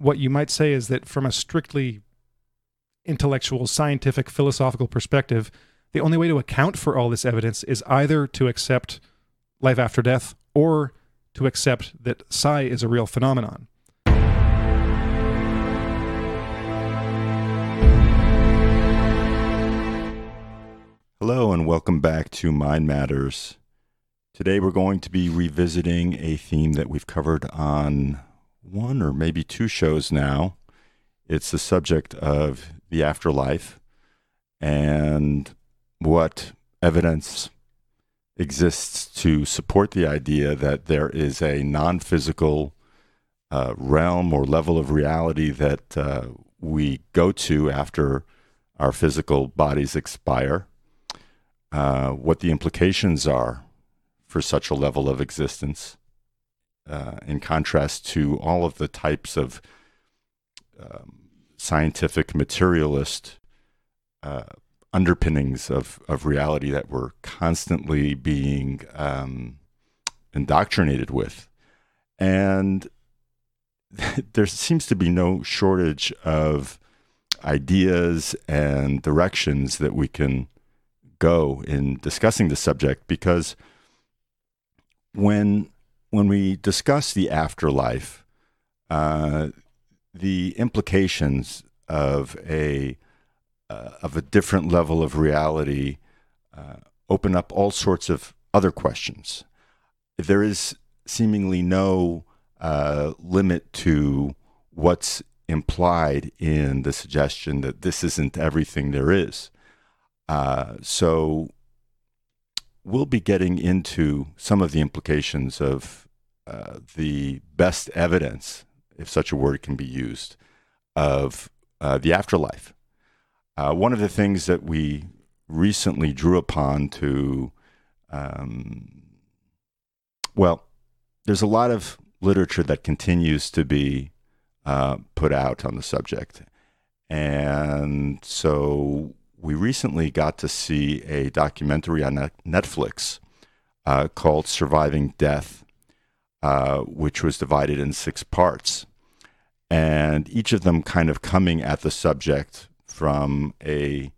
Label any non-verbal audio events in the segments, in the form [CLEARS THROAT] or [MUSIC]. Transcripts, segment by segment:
what you might say is that from a strictly intellectual, scientific, philosophical perspective, the only way to account for all this evidence is either to accept life after death or to accept that psi is a real phenomenon. Hello, and welcome back to Mind Matters. Today, we're going to be revisiting a theme that we've covered on one or maybe two shows now. It's the subject of the afterlife and what evidence exists to support the idea that there is a non physical uh, realm or level of reality that uh, we go to after our physical bodies expire, uh, what the implications are for such a level of existence, uh, in contrast to all of the types of um, scientific materialist uh, underpinnings of, of reality that we're constantly being um, indoctrinated with. And [LAUGHS] there seems to be no shortage of ideas and directions that we can go in discussing the subject because when when we discuss the afterlife, uh, the implications of a uh, of a different level of reality uh, open up all sorts of other questions. There is seemingly no uh, limit to what's implied in the suggestion that this isn't everything there is. Uh, so we'll be getting into some of the implications of uh, the best evidence, if such a word can be used, of uh, the afterlife. Uh, one of the things that we recently drew upon to, um, well, there's a lot of literature that continues to be uh, put out on the subject. And so we recently got to see a documentary on Netflix uh, called Surviving Death, uh, which was divided in six parts. And each of them kind of coming at the subject from a,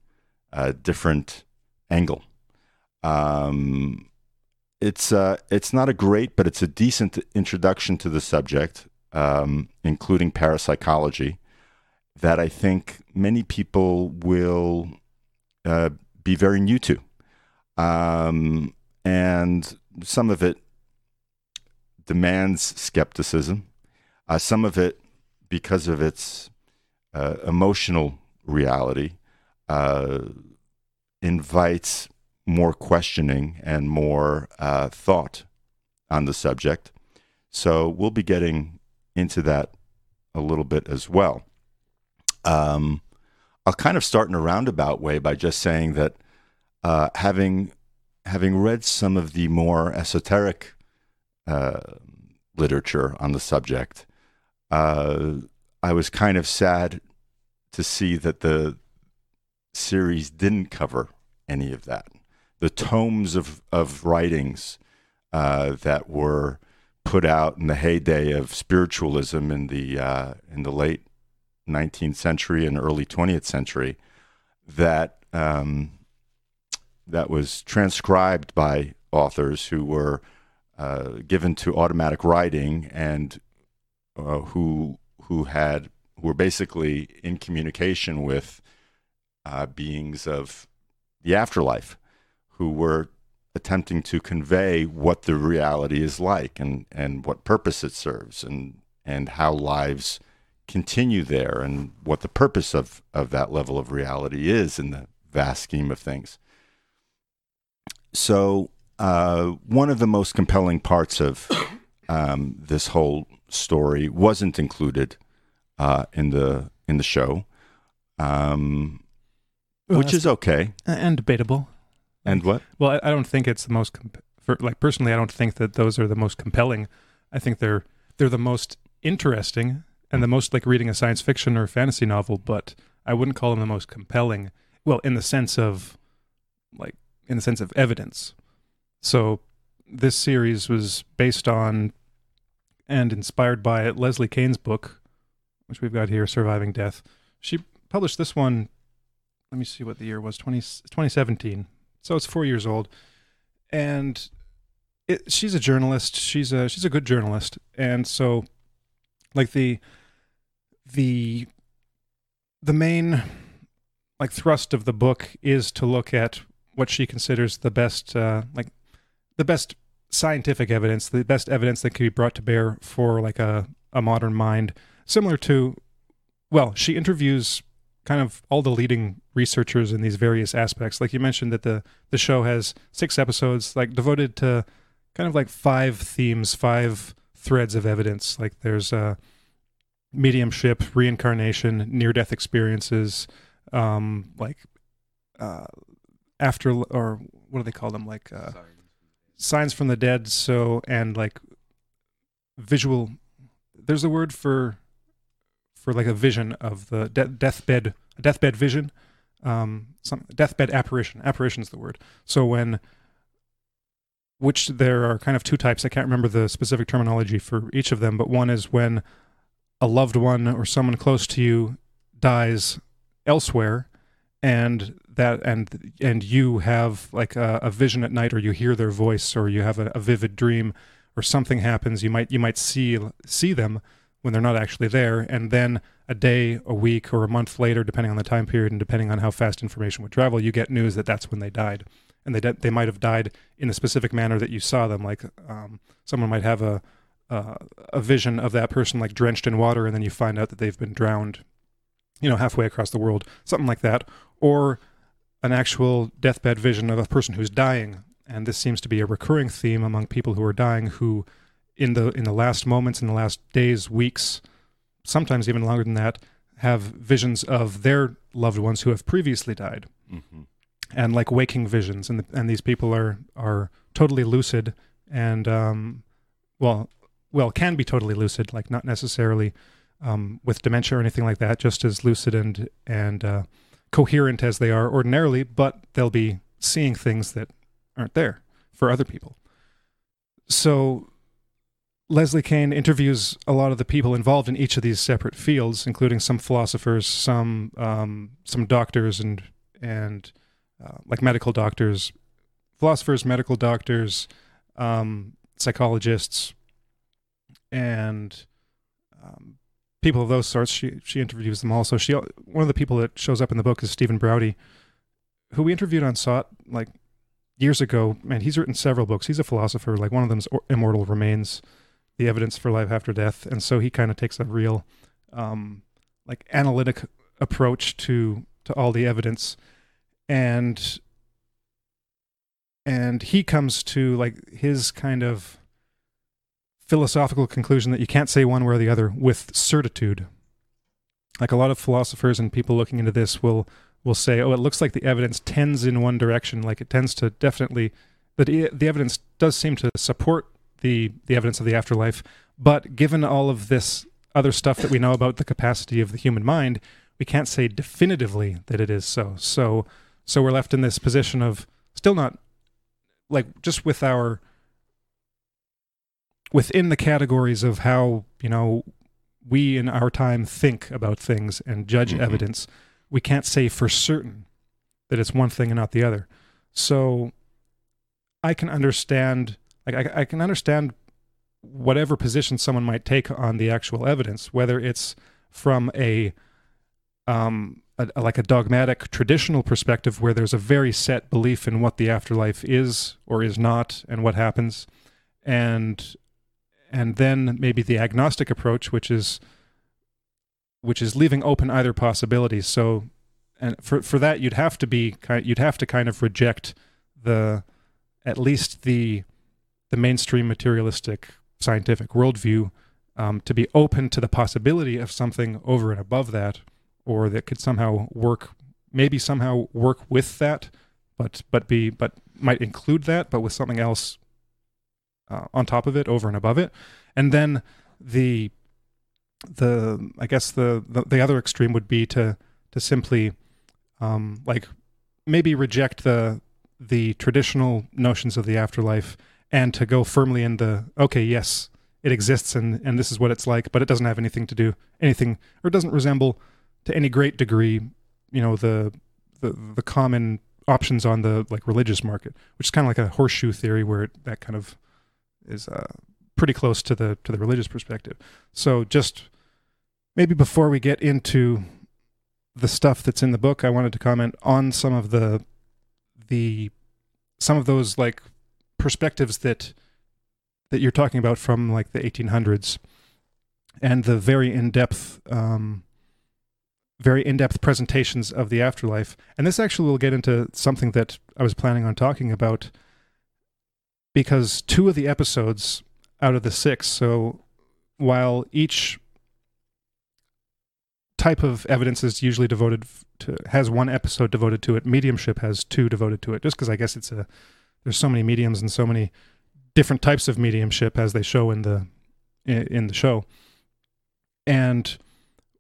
a different angle. Um, it's uh, it's not a great, but it's a decent introduction to the subject, um, including parapsychology, that I think many people will uh, be very new to, um, and some of it demands skepticism. Uh, some of it because of its uh, emotional reality uh, invites more questioning and more uh, thought on the subject. So we'll be getting into that a little bit as well. Um, I'll kind of start in a roundabout way by just saying that uh, having having read some of the more esoteric uh, literature on the subject, uh, I was kind of sad to see that the series didn't cover any of that. The tomes of, of writings uh, that were put out in the heyday of spiritualism in the uh, in the late 19th century and early 20th century that um, that was transcribed by authors who were uh, given to automatic writing and uh, who who had who were basically in communication with uh, beings of the afterlife who were attempting to convey what the reality is like and, and what purpose it serves and, and how lives continue there and what the purpose of, of that level of reality is in the vast scheme of things. So, uh, one of the most compelling parts of [COUGHS] um, this whole story wasn't included uh, in the in the show, um, well, which is okay and debatable. And what? Well, I, I don't think it's the most comp- for, like personally. I don't think that those are the most compelling. I think they're they're the most interesting and the most like reading a science fiction or fantasy novel. But I wouldn't call them the most compelling. Well, in the sense of like in the sense of evidence. So this series was based on and inspired by Leslie Kean's book which we've got here, Surviving Death. She published this one. Let me see what the year was 20, 2017. So it's four years old, and it, she's a journalist. She's a she's a good journalist, and so like the the the main like thrust of the book is to look at what she considers the best uh, like the best scientific evidence, the best evidence that can be brought to bear for like a, a modern mind, similar to well, she interviews kind of all the leading researchers in these various aspects. Like you mentioned that the the show has six episodes like devoted to kind of like five themes, five threads of evidence. Like there's uh mediumship, reincarnation, near death experiences, um like uh after or what do they call them? Like uh signs from the dead. so and like visual there's a word for for like a vision of the de- deathbed deathbed vision um some deathbed apparition. Apparition is the word. So when which there are kind of two types. I can't remember the specific terminology for each of them but one is when a loved one or someone close to you dies elsewhere and that and and you have like a, a vision at night or you hear their voice or you have a, a vivid dream or something happens you might you might see see them when they're not actually there and then a day a week or a month later depending on the time period and depending on how fast information would travel you get news that that's when they died. And they de- they might have died in a specific manner that you saw them like um, someone might have a uh, a vision of that person like drenched in water and then you find out that they've been drowned you know halfway across the world something like that or an actual deathbed vision of a person who's dying. And this seems to be a recurring theme among people who are dying who in the in the last moments in the last days weeks sometimes even longer than that have visions of their loved ones who have previously died. Hmm and like waking visions. And the, and these people are are totally lucid and um well well can be totally lucid like not necessarily um with dementia or anything like that just as lucid and and uh coherent as they are ordinarily but they'll be seeing things that aren't there for other people. So Leslie Kean interviews a lot of the people involved in each of these separate fields, including some philosophers, some um, some doctors, and and uh, like medical doctors, philosophers, medical doctors, um, psychologists, and um, people of those sorts. She she interviews them all. So she one of the people that shows up in the book is Stephen Braude, who we interviewed on SOT like years ago. Man, he's written several books. He's a philosopher. Like one of them's Or- Immortal Remains, the evidence for life after death, and so he kind of takes a real um, like analytic approach to to all the evidence and and he comes to like his kind of philosophical conclusion that you can't say one way or the other with certitude. Like a lot of philosophers and people looking into this will will say oh it looks like the evidence tends in one direction. Like it tends to definitely that the, evidence does seem to support the the evidence of the afterlife. But given all of this other stuff that we know about the capacity of the human mind we can't say definitively that it is so. So so we're left in this position of still not like just with our within the categories of how you know we in our time think about things and judge Mhm. evidence we can't say for certain that it's one thing and not the other so i can understand like i, I can understand whatever position someone might take on the actual evidence whether it's from a um a- like a dogmatic traditional perspective where there's a very set belief in what the afterlife is or is not and what happens and and then maybe the agnostic approach which is which is leaving open either possibility. So and for for that you'd have to be kind you'd have to kind of reject the at least the the mainstream materialistic scientific worldview um, to be open to the possibility of something over and above that or that could somehow work maybe somehow work with that but but be but might include that but with something else uh, on top of it over and above it. And then the the i guess the the, the other extreme would be to to simply um like maybe reject the the traditional notions of the afterlife and to go firmly in the okay yes it exists and and this is what it's like, but it doesn't have anything to do anything or doesn't resemble to any great degree, you know, the the the common options on the like religious market, which is kind of like a horseshoe theory where it, that kind of is uh, pretty close to the to the religious perspective. So just maybe before we get into the stuff that's in the book, I wanted to comment on some of the the some of those like perspectives that that you're talking about from like the 1800s and the very in-depth um, very in-depth presentations of the afterlife and this actually will get into something that i was planning on talking about because two of the episodes out of the six so while each type of evidence is usually devoted to has one episode devoted to it mediumship has two devoted to it just because i guess it's a there's so many mediums and so many different types of mediumship as they show in the in the show. And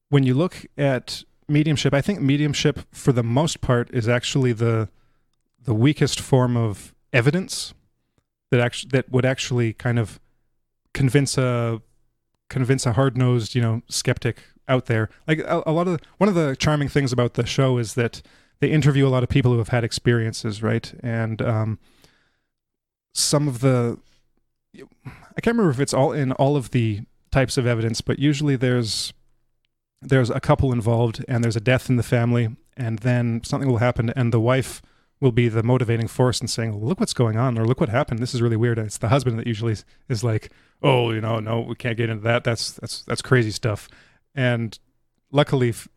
when you look at mediumship i think mediumship for the most part is actually the the weakest form of evidence that actually that would actually kind of convince a convince a hard-nosed you know skeptic out there. Like a, a lot of the, one of the charming things about the show is that they interview a lot of people who have had experiences right? And um, some of the I can't remember if it's all in all of the types of evidence, but usually there's there's a couple involved and there's a death in the family and then something will happen and the wife will be the motivating force and saying, "Look what's going on," or "Look what happened. This is really weird." It's the husband that usually is, is like, "Oh, you know, no, we can't get into that. That's that's that's crazy stuff." And luckily f-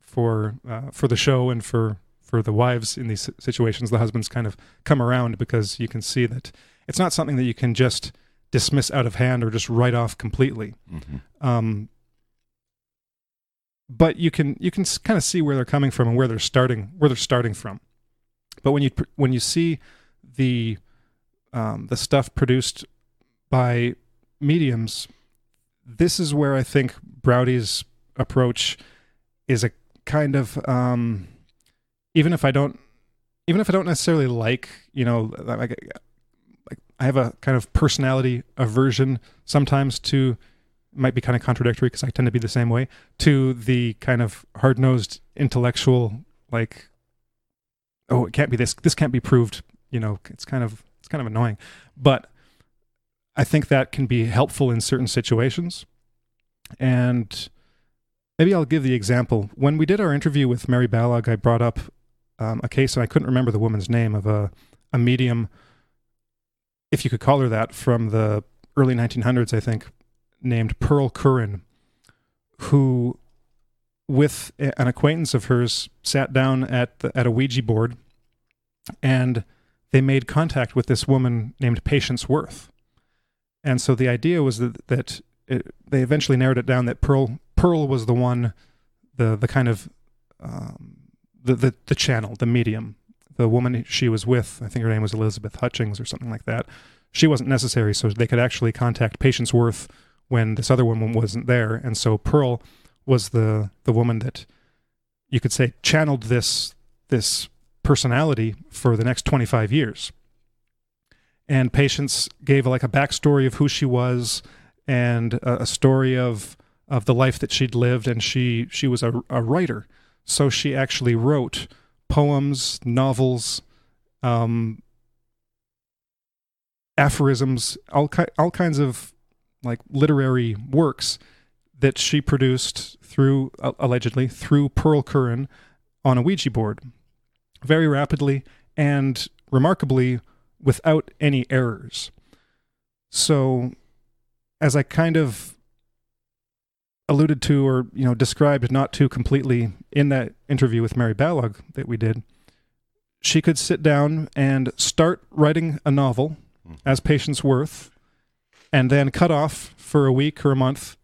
for uh, for the show and for for the wives in these situations, the husbands kind of come around because you can see that it's not something that you can just dismiss out of hand or just write off completely. Mm-hmm. Um, but you can you can kind of see where they're coming from and where they're starting where they're starting from. But when you when you see the um, the stuff produced by mediums, this is where I think Braude's approach is a kind of um, even if I don't even if I don't necessarily like you know like like I have a kind of personality aversion sometimes to might be kind of contradictory because I tend to be the same way to the kind of hard-nosed intellectual like oh it can't be this this can't be proved you know it's kind of it's kind of annoying. But I think that can be helpful in certain situations. And maybe I'll give the example. When we did our interview with Mary Balogh I brought up um, a case and I couldn't remember the woman's name of a a medium if you could call her that, from the early 1900s, I think, named Pearl Curran, who, with an acquaintance of hers, sat down at the, at a Ouija board, and they made contact with this woman named Patience Worth. And so the idea was that, that it, they eventually narrowed it down that Pearl Pearl was the one, the the kind of um, the, the the channel, the medium the woman she was with, I think her name was Elizabeth Hutchings or something like that, she wasn't necessary. So they could actually contact Patience Worth when this other woman wasn't there. And so Pearl was the the woman that you could say channeled this this personality for the next 25 years. And Patience gave like a backstory of who she was and a, a story of of the life that she'd lived. And she she was a, a writer, so she actually wrote poems, novels, um, aphorisms, all ki- all kinds of like literary works that she produced through uh, allegedly through Pearl Curran on a Ouija board, very rapidly and remarkably without any errors. So, as I kind of alluded to or you know described not too completely in that interview with Mary Balogh that we did, she could sit down and start writing a novel mm-hmm. as Patience Worth, and then cut off for a week or a month,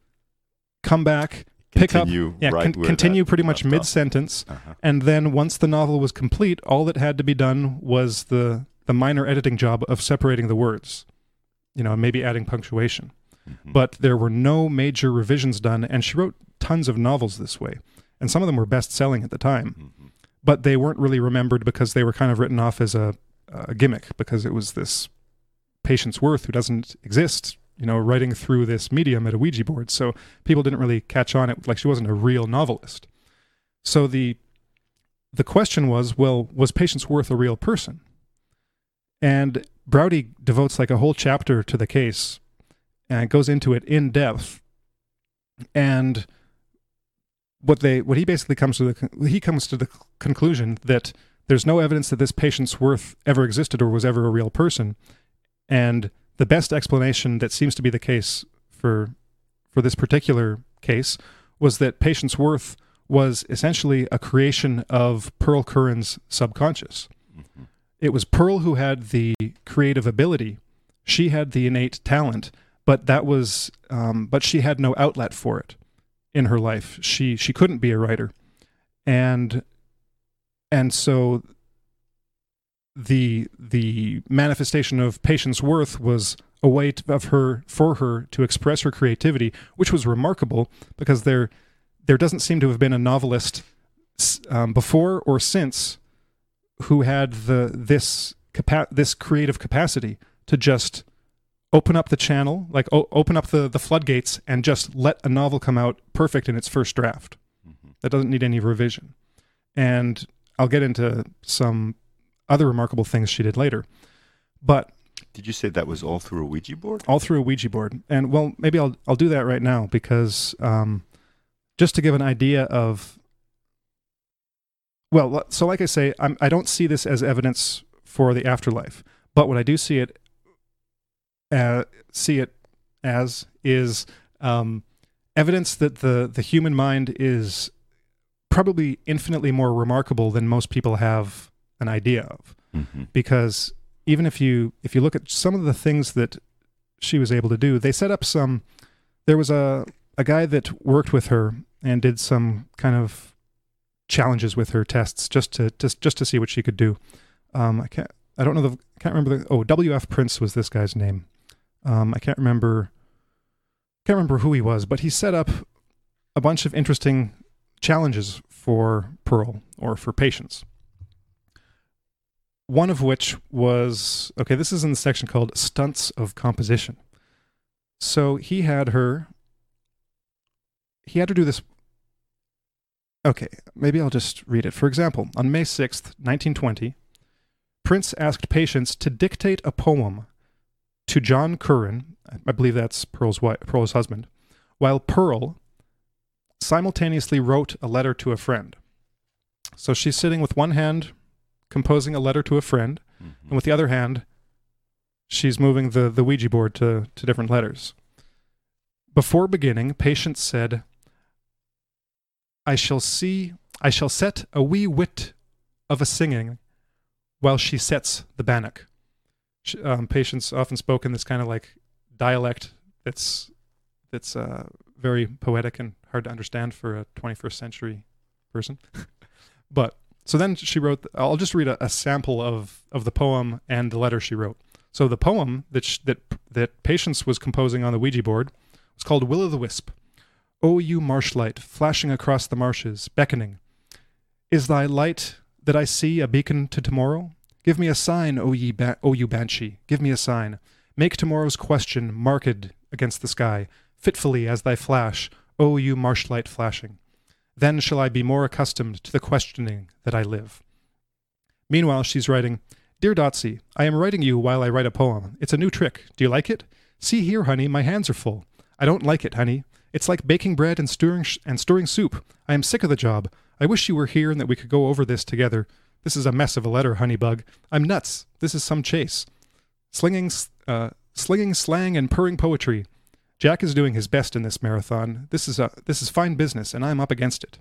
come back, pick up, yeah, con- continue pretty much mid sentence, uh-huh. and then once the novel was complete, all that had to be done was the the minor editing job of separating the words, you know, maybe adding punctuation. Mm-hmm. But there were no major revisions done, and she wrote tons of novels this way. And some of them were best selling at the time. Mm-hmm. But they weren't really remembered because they were kind of written off as a, a gimmick, because it was this Patience Worth who doesn't exist you know, writing through this medium at a Ouija board. So people didn't really catch on it like she wasn't a real novelist. So the the question was, well, was Patience Worth a real person? And Braude devotes like a whole chapter to the case and goes into it in depth. And what they what he basically comes to the he comes to the conclusion that there's no evidence that this Patience Worth ever existed or was ever a real person. And the best explanation that seems to be the case for for this particular case was that Patience Worth was essentially a creation of Pearl Curran's subconscious. Mm-hmm. It was Pearl who had the creative ability. She had the innate talent, but that was um, but she had no outlet for it in her life. She she couldn't be a writer, and and so the the manifestation of Patience Worth was a way to, of her for her to express her creativity, which was remarkable because there there doesn't seem to have been a novelist um, before or since who had the this capa- this creative capacity to just open up the channel, like o- open up the the floodgates, and just let a novel come out perfect in its first draft. Mm-hmm. That doesn't need any revision. And I'll get into some other remarkable things she did later. But did you say that was all through a Ouija board? All through a Ouija board. And well, maybe I'll I'll do that right now because um, just to give an idea of well, so like I say, I'm, I don't see this as evidence for the afterlife, but what I do see it uh, see it as is um, evidence that the the human mind is probably infinitely more remarkable than most people have an idea of mm-hmm. because even if you if you look at some of the things that she was able to do they set up some there was a a guy that worked with her and did some kind of challenges with her tests just to just just to see what she could do um i can't i don't know the I can't remember the oh wf prince was this guy's name um i can't remember can't remember who he was but he set up a bunch of interesting challenges for Pearl or for Patience. One of which was okay, this is in the section called Stunts of Composition. So he had her, he had to do this. Okay, maybe I'll just read it. For example, on May 6th, 1920, Prince asked Patience to dictate a poem to John Curran, I believe that's Pearl's, wife, Pearl's husband, while Pearl simultaneously wrote a letter to a friend. So she's sitting with one hand composing a letter to a friend, mm-hmm. and with the other hand, she's moving the, the Ouija board to, to different letters. Before beginning, Patience said, I shall see, I shall set a wee wit of a singing while she sets the bannock. She, um, Patience often spoke in this kind of like dialect that's that's uh, very poetic and hard to understand for a 21st century person. [LAUGHS] but so then she wrote. I'll just read a, a, sample of of the poem and the letter she wrote. So the poem that sh- that that Patience was composing on the Ouija board was called "Will o' the Wisp." O you marshlight, flashing across the marshes, beckoning, is thy light that I see a beacon to tomorrow? Give me a sign, O ye ba- O you banshee, give me a sign. Make tomorrow's question marked against the sky, fitfully as thy flash, O you marshlight flashing. Then shall I be more accustomed to the questioning that I live. Meanwhile, she's writing, Dear Dotsy, I am writing you while I write a poem. It's a new trick. Do you like it? See here, honey, my hands are full. I don't like it, honey. It's like baking bread and stirring sh- and stirring soup. I am sick of the job. I wish you were here and that we could go over this together. This is a mess of a letter, honeybug. I'm nuts. This is some chase. Slinging, uh, slinging slang and purring poetry. Jack is doing his best in this marathon. This is a this is fine business, and I'm up against it.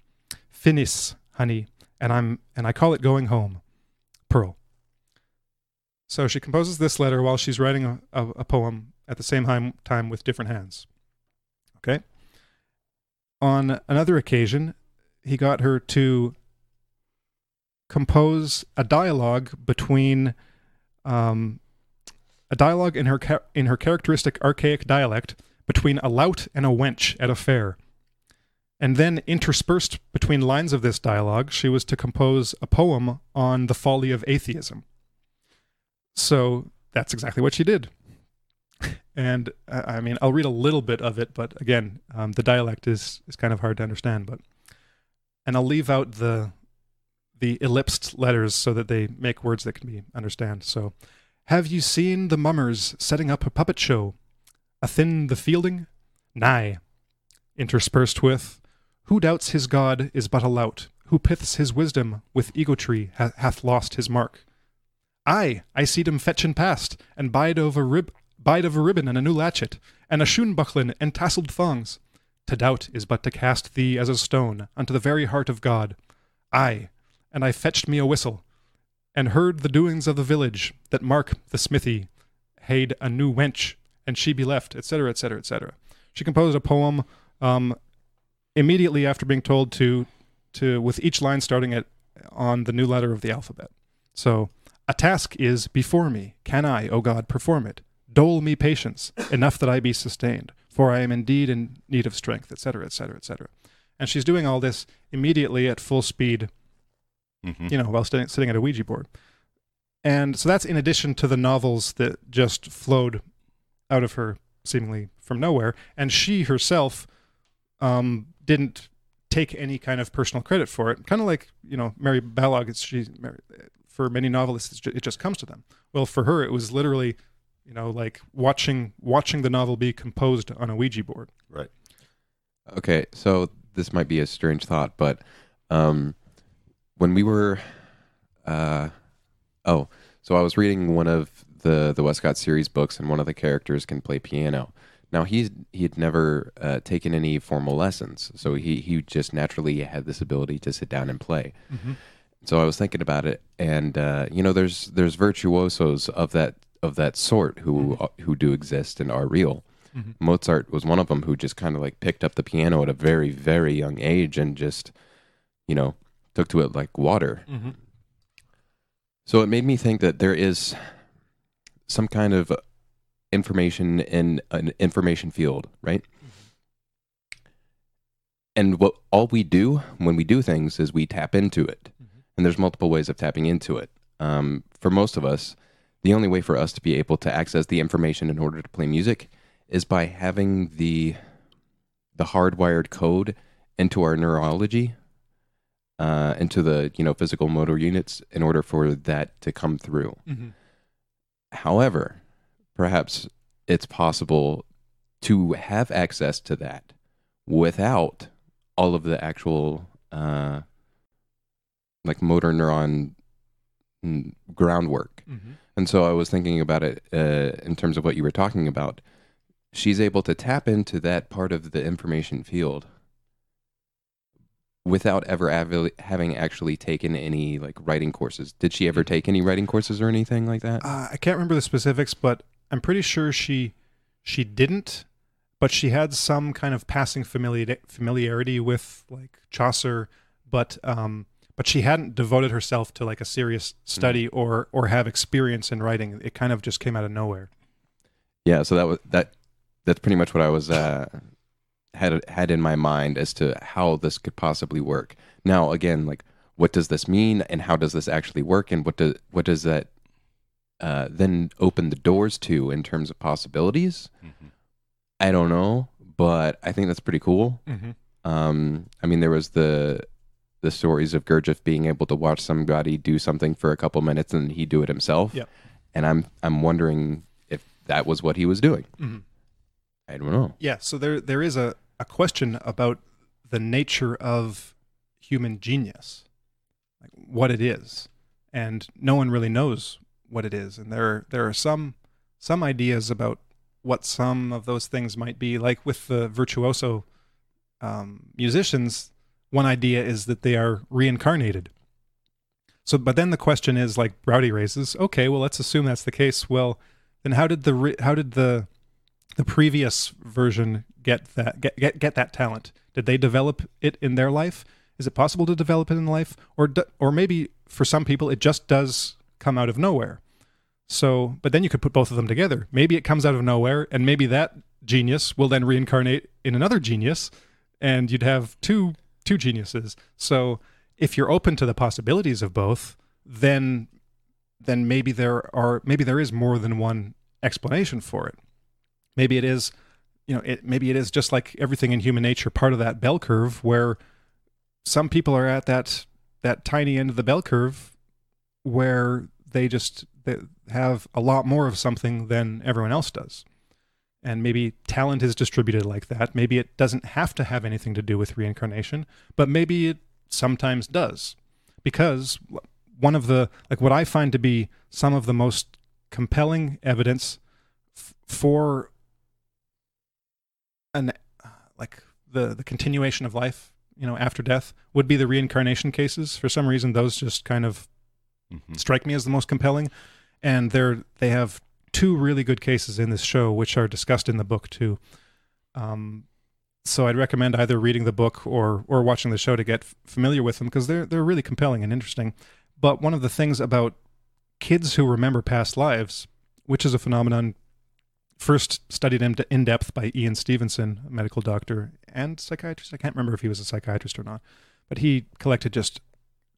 Finis, honey, and I'm and I call it going home. Pearl. So she composes this letter while she's writing a, a, a poem at the same time, with different hands. Okay. On another occasion, he got her to compose a dialogue between um, a dialogue in her in her characteristic archaic dialect between a lout and a wench at a fair. And then, interspersed between lines of this dialogue, she was to compose a poem on the folly of atheism. So that's exactly what she did. and I mean, I'll read a little bit of it, but again, um, the dialect is is kind of hard to understand. But and I'll leave out the the ellipsed letters so that they make words that can be understand. So, have you seen the mummers setting up a puppet show? A thin the fielding? Nay. Interspersed with, who doubts his God is but a lout, who piths his wisdom with egotry ha- hath lost his mark. Ay, I seed him fetchin' past, and bide of a rib bide of a ribbon and a new latchet, and a shoon bucklin and tasselled thongs. To doubt is but to cast thee as a stone unto the very heart of God. Ay, and I fetched me a whistle, and heard the doings of the village, that Mark the smithy haid a new wench, and she be left, etc., etc., etc. She composed a poem um, immediately after being told to, to, with each line starting at on the new letter of the alphabet. So, a task is before me. Can I, O God, perform it? Dole me patience, enough that I be sustained, for I am indeed in need of strength, etc., etc., etc. And she's doing all this immediately at full speed Mhm. you know, while sitting, sitting at a Ouija board. And so that's in addition to the novels that just flowed out of her seemingly from nowhere. And she herself um, didn't take any kind of personal credit for it. Kind of like, you know, Mary Balogh, it's, she, for many novelists, it just comes to them. Well, for her, it was literally, you know, like watching watching the novel be composed on a Ouija board. Right. Okay, so this might be a strange thought, but um, when we were, uh, oh, so I was reading one of the the Westcott series books, and one of the characters can play piano. Now he's he had never uh, taken any formal lessons, so he he just naturally had this ability to sit down and play. So I was thinking about it, and uh, you know, there's there's virtuosos of that of that sort who who do exist and are real. Mozart was one of them who just kind of like picked up the piano at a very very young age and just you know took to it like water. Mm-hmm. So it made me think that there is some kind of information in an information field, right? And what all we do when we do things is we tap into it, and there's multiple ways of tapping into it. Um, for most of us, the only way for us to be able to access the information in order to play music is by having the the hardwired code into our neurology, uh, into the you know physical motor units, in order for that to come through. Mm-hmm. However, perhaps it's possible to have access to that without all of the actual uh, like motor neuron mm, groundwork. Mm-hmm. And so I was thinking about it uh, in terms of what you were talking about. She's able to tap into that part of the information field without ever av- having actually taken any like writing courses. Did she ever take any writing courses or anything like that? Uh, I can't remember the specifics, but I'm pretty sure she she didn't, but she had some kind of passing familiar, familiarity with like Chaucer, but um, but she hadn't devoted herself to like a serious study or or have experience in writing. It kind of just came out of nowhere. Yeah, so that was that. That's pretty much what I was uh, had had in my mind as to how this could possibly work. Now, again, like what does this mean, and how does this actually work, and what does what does that uh, then open the doors to in terms of possibilities? Mhm. I don't know, but I think that's pretty cool. Mm-hmm. Um, I mean, there was the the stories of Gurdjieff being able to watch somebody do something for a couple minutes and he do it himself. Yep. And I'm I'm wondering if that was what he was doing. Mm-hmm. I don't know. Yeah, so there there is a, a question about the nature of human genius, like what it is, and no one really knows what it is. And there there are some some ideas about what some of those things might be. Like with the virtuoso um, musicians, one idea is that they are reincarnated. So, but then the question is, like Rowdy raises, okay, well, let's assume that's the case. Well, then how did the how did the the previous version get that get, get get that talent? Did they develop it in their life? Is it possible to develop it in life, or or maybe for some people it just does come out of nowhere? So, but then you could put both of them together. Maybe it comes out of nowhere, and maybe that genius will then reincarnate in another genius, and you'd have two two geniuses. So, if you're open to the possibilities of both, then then maybe there are maybe there is more than one explanation for it. Maybe it is, you know, it, maybe it is just like everything in human nature, part of that bell curve where some people are at that that tiny end of the bell curve where they just they have a lot more of something than everyone else does. And maybe talent is distributed like that. Maybe it doesn't have to have anything to do with reincarnation, but maybe it sometimes does. Because one of the, like what I find to be some of the most compelling evidence f- for an, like the, the continuation of life, you know, after death would be the reincarnation cases. For some reason, those just kind of Mhm. strike me as the most compelling. And they're they have two really good cases in this show, which are discussed in the book too. Um, so I'd recommend either reading the book or or watching the show to get f- familiar with them because they're they're really compelling and interesting. But one of the things about kids who remember past lives, which is a phenomenon first studied in, in depth by Ian Stevenson, a medical doctor and psychiatrist. I can't remember if he was a psychiatrist or not, but he collected just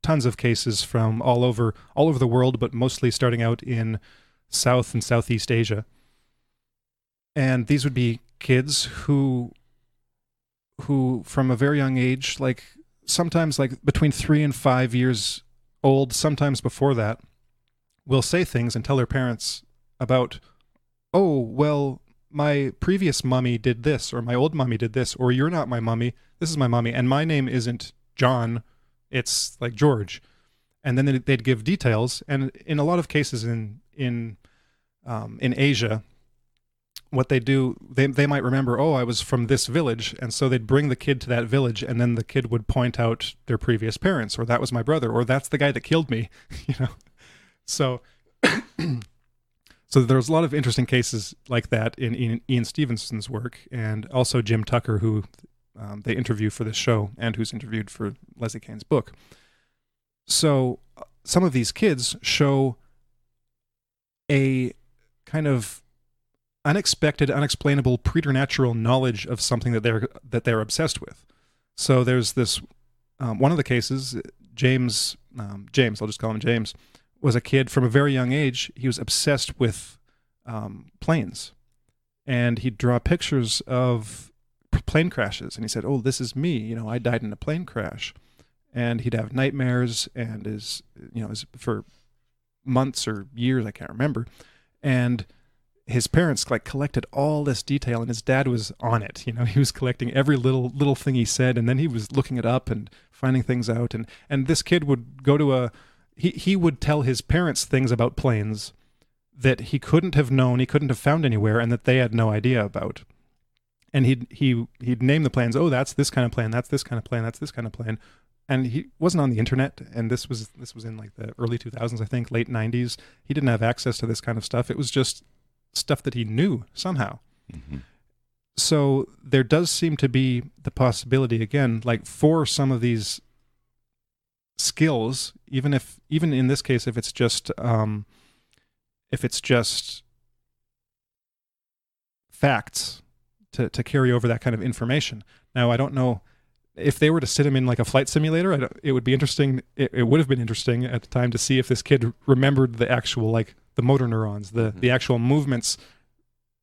tons of cases from all over all over the world, but mostly starting out in South and Southeast Asia. And these would be kids who who from a very young age, like sometimes like between three and five years old, sometimes before that, will say things and tell their parents about, oh, well, my previous mummy did this, or my old mummy did this, or you're not my mummy, this is my mummy, and my name isn't John, it's like George. And then they'd give details, and in a lot of cases in in um, in Asia, what they do, they they might remember, oh, I was from this village, and so they'd bring the kid to that village, and then the kid would point out their previous parents, or that was my brother, or that's the guy that killed me, [LAUGHS] you know. So, so there's a lot of interesting cases like that in Ian, Ian Stevenson's work, and also Jim Tucker, who um, they interview for this show, and who's interviewed for Leslie Kean's book. So, uh, some of these kids show a kind of unexpected, unexplainable, preternatural knowledge of something that they're that they're obsessed with. So there's this um, one of the cases, James um, James, I'll just call him James, was a kid from a very young age. He was obsessed with um, planes, and he'd draw pictures of plane crashes, and he said, "Oh, this is me. You know, I died in a plane crash." And he'd have nightmares, and is you know, is for months or years, I can't remember, and his parents like collected all this detail and his dad was on it you know [LAUGHS] he was collecting every little little thing he said and then he was looking it up and finding things out and and this kid would go to a he he would tell his parents things about planes that he couldn't have known he couldn't have found anywhere and that they had no idea about and he'd he he'd name the planes oh that's this kind of plane that's this kind of plane that's this kind of plane and he wasn't on the internet and this was this was in like the early 2000s i think late 90s he didn't have access to this kind of stuff it was just stuff that he knew somehow. Mhm. So there does seem to be the possibility again, like for some of these skills, even if even in this case, if it's just um, if it's just facts to to carry over that kind of information. Now I don't know if they were to sit him in like a flight simulator. It would be interesting. It, it would have been interesting at the time to see if this kid remembered the actual like the motor neurons, the Mhm. the actual movements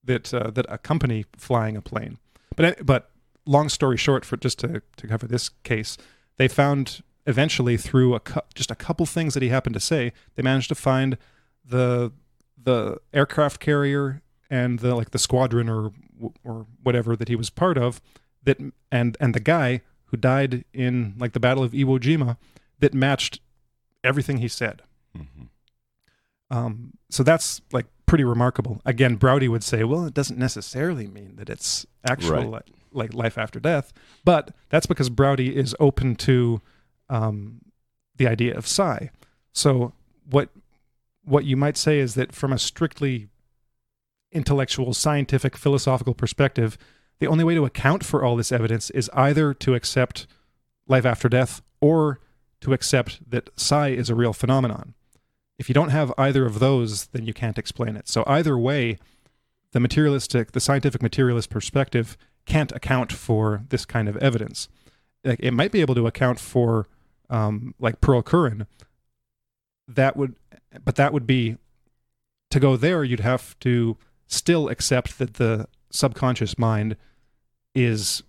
that uh, that accompany flying a plane. But but long story short, for just to to cover this case, they found eventually through a cou- just a couple things that he happened to say, they managed to find the the aircraft carrier and the like the squadron or or whatever that he was part of that and and the guy who died in like the battle of Iwo Jima that matched everything he said. Mhm. Um, so that's like pretty remarkable. Again, Braude would say, well, it doesn't necessarily mean that it's actual Right. like, like life after death, but that's because Braude is open to um, the idea of psi. So what what you might say is that from a strictly intellectual, scientific, philosophical perspective, the only way to account for all this evidence is either to accept life after death or to accept that psi is a real phenomenon. If you don't have either of those, then you can't explain it. So either way, the materialistic, the scientific materialist perspective can't account for this kind of evidence. Like it might be able to account for, um, like Pearl Curran. That would, but that would be to go there. You'd have to still accept that the subconscious mind is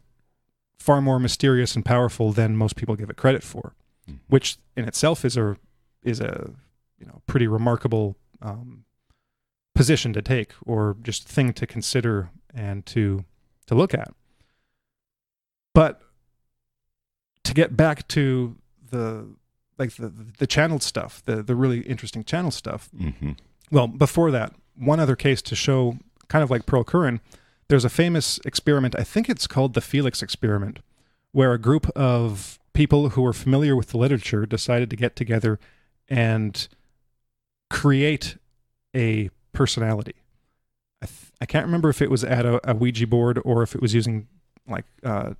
far more mysterious and powerful than most people give it credit for, Mhm. which in itself is a is a you know pretty remarkable um, position to take or just thing to consider and to to look at. But to get back to the like the the channeled stuff, the the really interesting channel stuff. hmm Well, before that, one other case to show kind of like Pearl Curran, there's a famous experiment, I think it's called the Felix experiment, where a group of people who were familiar with the literature decided to get together and create a personality. I, th- I can't remember if it was at a, a Ouija board or if it was using like uh,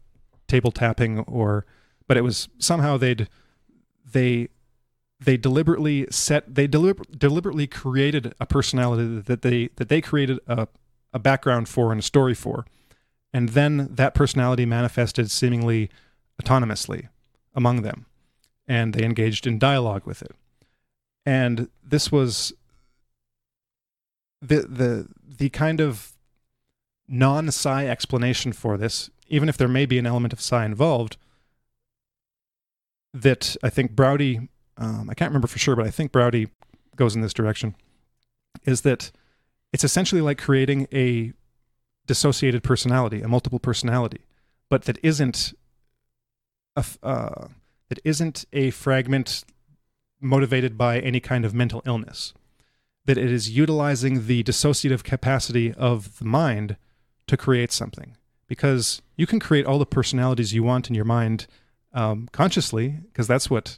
table tapping or, but it was somehow they'd they they deliberately set they deliber- deliberately created a personality that they that they created a, a background for and a story for. And then that personality manifested seemingly autonomously among them. And they engaged in dialogue with it. And this was the the the kind of non-psi explanation for this even if there may be an element of psi involved that I think Braude, um, I can't remember for sure, but I think Braude goes in this direction, is that it's essentially like creating a dissociated personality, a multiple personality, but that isn't a uh, that isn't a fragment motivated by any kind of mental illness. That it is utilizing the dissociative capacity of the mind to create something. Because you can create all the personalities you want in your mind um, consciously, because that's what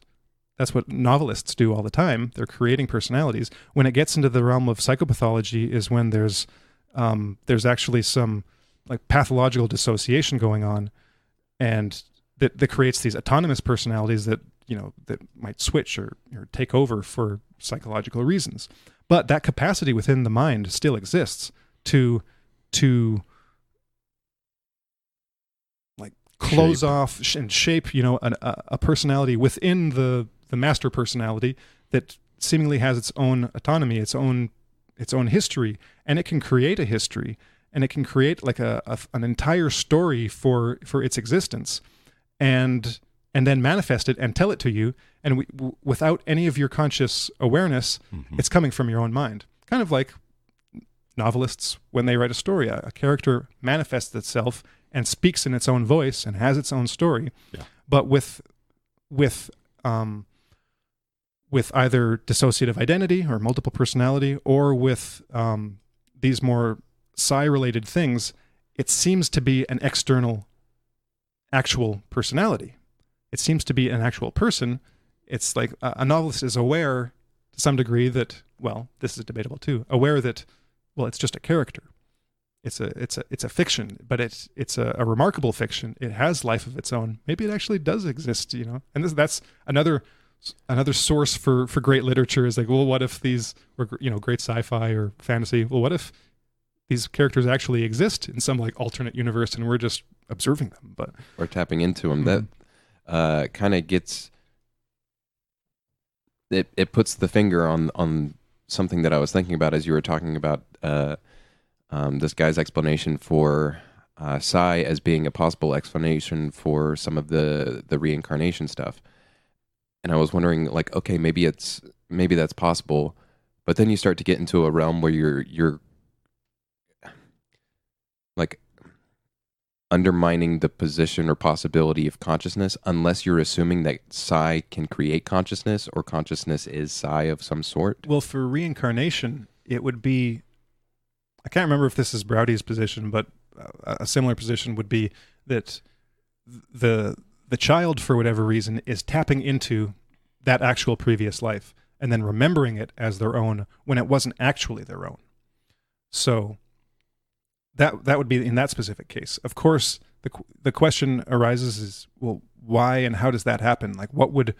that's what novelists do all the time. They're creating personalities. When it gets into the realm of psychopathology, is when there's um, there's actually some like pathological dissociation going on, and that that creates these autonomous personalities that you know that might switch or, or take over for psychological reasons. But that capacity within the mind still exists to to like close Shape. off sh- and shape you know an, a, a personality within the the master personality that seemingly has its own autonomy its own its own history and it can create a history and it can create like a, a an entire story for for its existence and and then manifest it and tell it to you and we, w- without any of your conscious awareness Mhm. it's coming from your own mind kind of like novelists when they write a story a, a character manifests itself and speaks in its own voice and has its own story. Yeah. but with with um with either dissociative identity or multiple personality or with um, these more psi related things it seems to be an external actual personality. It seems to be an actual person. It's like a, a novelist is aware to some degree that well this is debatable too aware that well it's just a character it's a it's a it's a fiction but it's it's a, a remarkable fiction. It has life of its own. Maybe it actually does exist you know? And this, that's another another source for for great literature is like well what if these were you know great sci-fi or fantasy? Well what if these characters actually exist in some like alternate universe and we're just observing them? But or tapping into them. That uh, kind of gets it. It puts the finger on on something that I was thinking about as you were talking about uh, um, this guy's explanation for uh, psi as being a possible explanation for some of the the reincarnation stuff. And I was wondering, like, okay, maybe it's maybe that's possible, but then you start to get into a realm where you're you're like undermining the position or possibility of consciousness unless you're assuming that psi can create consciousness or consciousness is psi of some sort. Well, for reincarnation, it would be. I can't remember if this is Braude's position, but a similar position would be that the the child, for whatever reason, is tapping into that actual previous life and then remembering it as their own when it wasn't actually their own. So that that would be in that specific case. Of course, the the question arises is well, why and how does that happen? Like, what would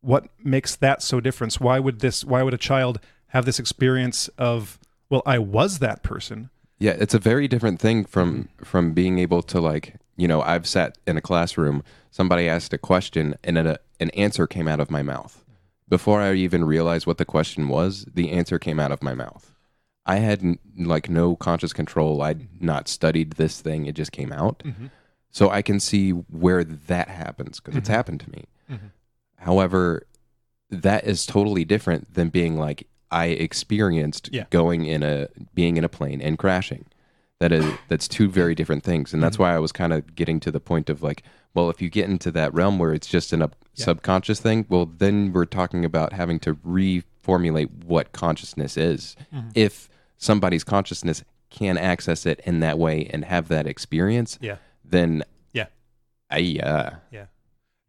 what makes that so different? Why would this? Why would a child have this experience of well, I was that person? Yeah, it's a very different thing from from being able to like, you know, I've sat in a classroom, somebody asked a question and a, an answer came out of my mouth. Before I even realized what the question was, the answer came out of my mouth. I had n- like no conscious control. I'd not studied this thing. It just came out. Mm-hmm. So I can see where that happens because it's Mhm. happened to me. Mhm. However, that is totally different than being like I experienced Yeah. going in a being in a plane and crashing. That is that's two [LAUGHS] very different things, and that's Mhm. why I was kind of getting to the point of like, well, if you get into that realm where it's just an up Yeah. subconscious thing, well, then we're talking about having to reformulate what consciousness is. Mhm. If somebody's consciousness can access it in that way and have that experience, Yeah. then Yeah. I uh,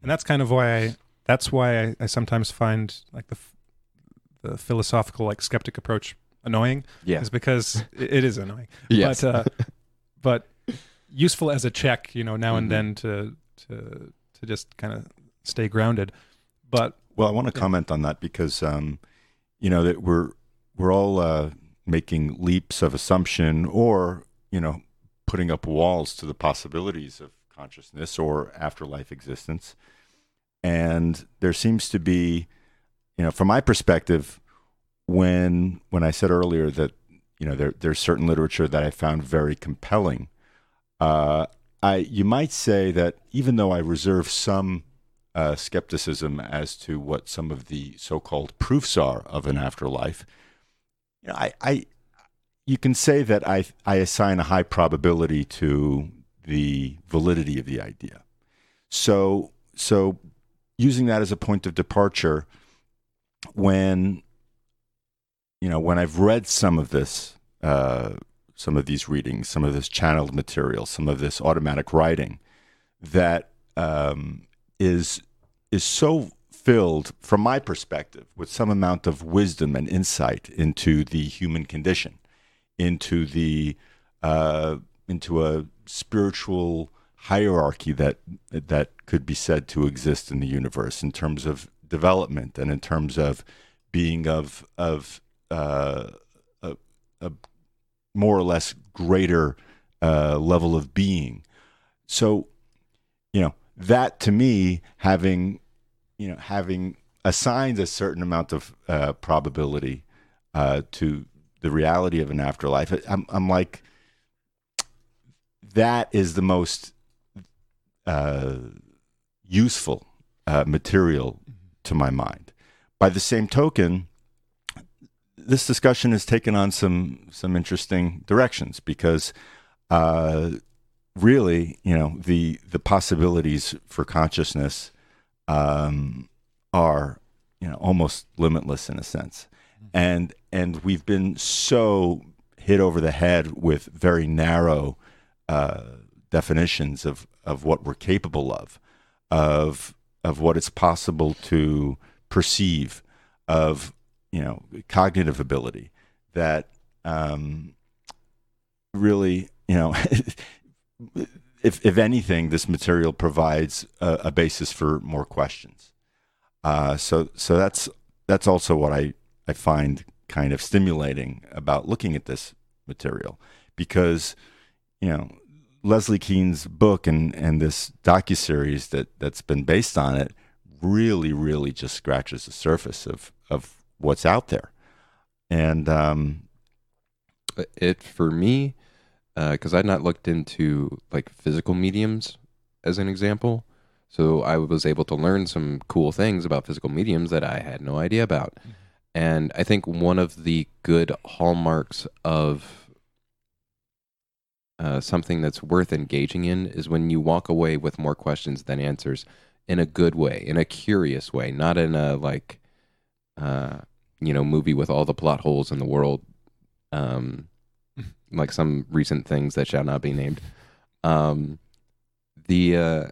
and that's kind of why I that's why I, I sometimes find like the the philosophical like skeptic approach annoying? Yeah, is because it, is annoying. [LAUGHS] Yes, but uh, but useful as a check you know now and then to to to just kind of stay grounded. But Well, I want to Yeah. comment on that because, um, you know, that we're we're all uh, making leaps of assumption, or you know, putting up walls to the possibilities of consciousness or afterlife existence. And there seems to be, you know, from my perspective, when when I said earlier that you know there there's certain literature that I found very compelling. Uh, I you might say that even though I reserve some uh, skepticism as to what some of the so-called proofs are of an afterlife. You know, I, I, you can say that I, I assign a high probability to the validity of the idea. So, so using that as a point of departure, when, you know, when I've read some of this, uh, some of these readings, some of this channeled material, some of this automatic writing, that um, is is so filled, from my perspective, with some amount of wisdom and insight into the human condition, into the uh, into a spiritual hierarchy that that could be said to exist in the universe in terms of development and in terms of being of of uh, a, a more or less greater uh, level of being. So, you know, that to me, having, you know, having assigned a certain amount of uh, probability uh, to the reality of an afterlife, I'm, I'm like, that is the most uh, useful uh, material to my mind. By the same token, this discussion has taken on some some interesting directions because uh, really, you know, the the possibilities for consciousness um, are you know almost limitless in a sense, and and we've been so hit over the head with very narrow uh, definitions of of what we're capable of, of of what it's possible to perceive, of you know cognitive ability that um, really you know [LAUGHS] if if anything this material provides a, a basis for more questions. Uh, so so that's that's also what I I find kind of stimulating about looking at this material because you know Leslie Kean's book and and this docu series that that's been based on it really really just scratches the surface of of what's out there and um it for me because I'd not looked into like physical mediums as an example. So I was able to learn some cool things about physical mediums that I had no idea about. And I think one of the good hallmarks of uh, something that's worth engaging in is when you walk away with more questions than answers in a good way, in a curious way, not in a like, uh, you know, movie with all the plot holes in the world, um, [LAUGHS] like some recent things that shall not be named. Um, the uh,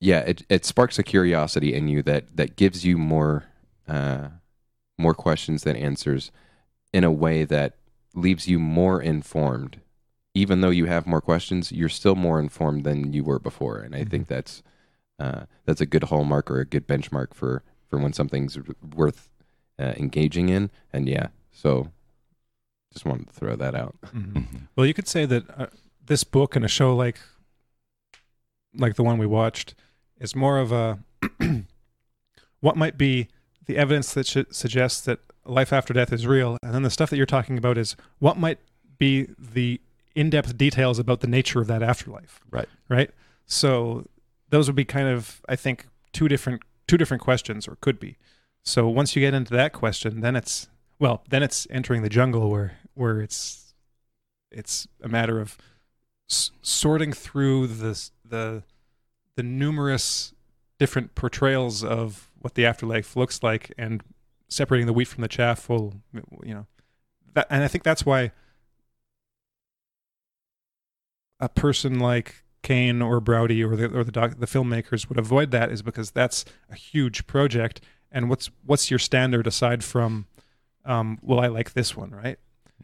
yeah, it it sparks a curiosity in you that that gives you more uh, more questions than answers in a way that leaves you more informed. Even though you have more questions, you're still more informed than you were before, and I think that's uh, that's a good hallmark or a good benchmark for for when something's worth uh, engaging in. And yeah, so just wanted to throw that out. Mhm. Well, you could say that uh, this book and a show like like the one we watched is more of a [CLEARS THROAT] what might be the evidence that should suggests that life after death is real, and then the stuff that you're talking about is what might be the in-depth details about the nature of that afterlife. Right. Right. So those would be kind of, I think, two different two different questions, or could be. So once you get into that question, then it's well, then it's entering the jungle where where it's it's a matter of s- sorting through the the the numerous different portrayals of what the afterlife looks like and separating the wheat from the chaff will you know that and I think that's why a person like Kean or Braude or the or the doc, the filmmakers would avoid that is because that's a huge project and what's what's your standard aside from um, well I like this one right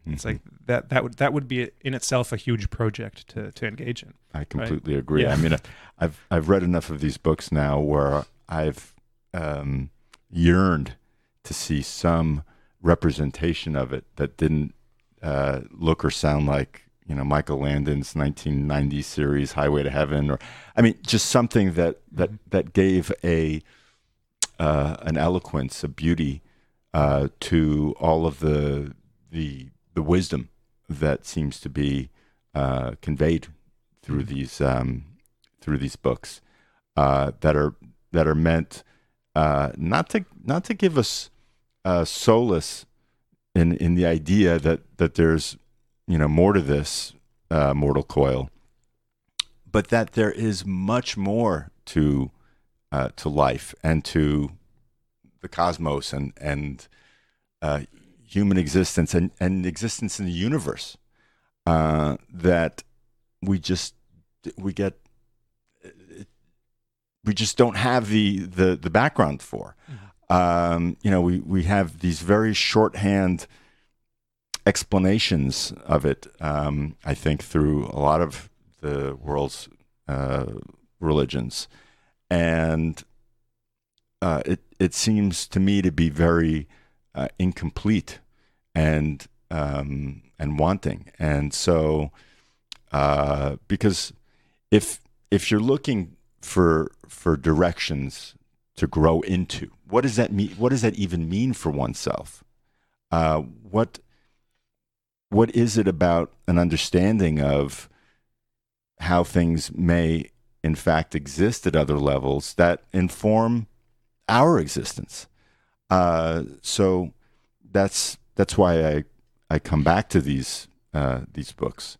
it's like that that would that would be in itself a huge project to to engage in I completely agree. Yeah. I mean, I've I've read enough of these books now where I've um, yearned to see some representation of it that didn't uh, look or sound like you know Michael Landon's 1990 series Highway to Heaven, or I mean, just something that that that gave a uh, an eloquence, a beauty uh, to all of the the the wisdom that seems to be uh, conveyed through these um, through these books uh, that are that are meant uh, not to not to give us uh, solace in in the idea that that there's you know more to this uh, mortal coil, but that there is much more to uh, to life and to the cosmos and and uh, human existence and, and existence in the universe uh, that we just we get we just don't have the the, the background for. Um, you know, we, we have these very shorthand explanations of it. Um, I think through a lot of the world's uh, religions, and uh, it it seems to me to be very uh, incomplete and um, and wanting. And so, uh, because if if you're looking for for directions to grow into, what does that mean? What does that even mean for oneself? Uh, what what is it about an understanding of how things may in fact exist at other levels that inform our existence? Uh, so that's that's why I I come back to these uh, these books.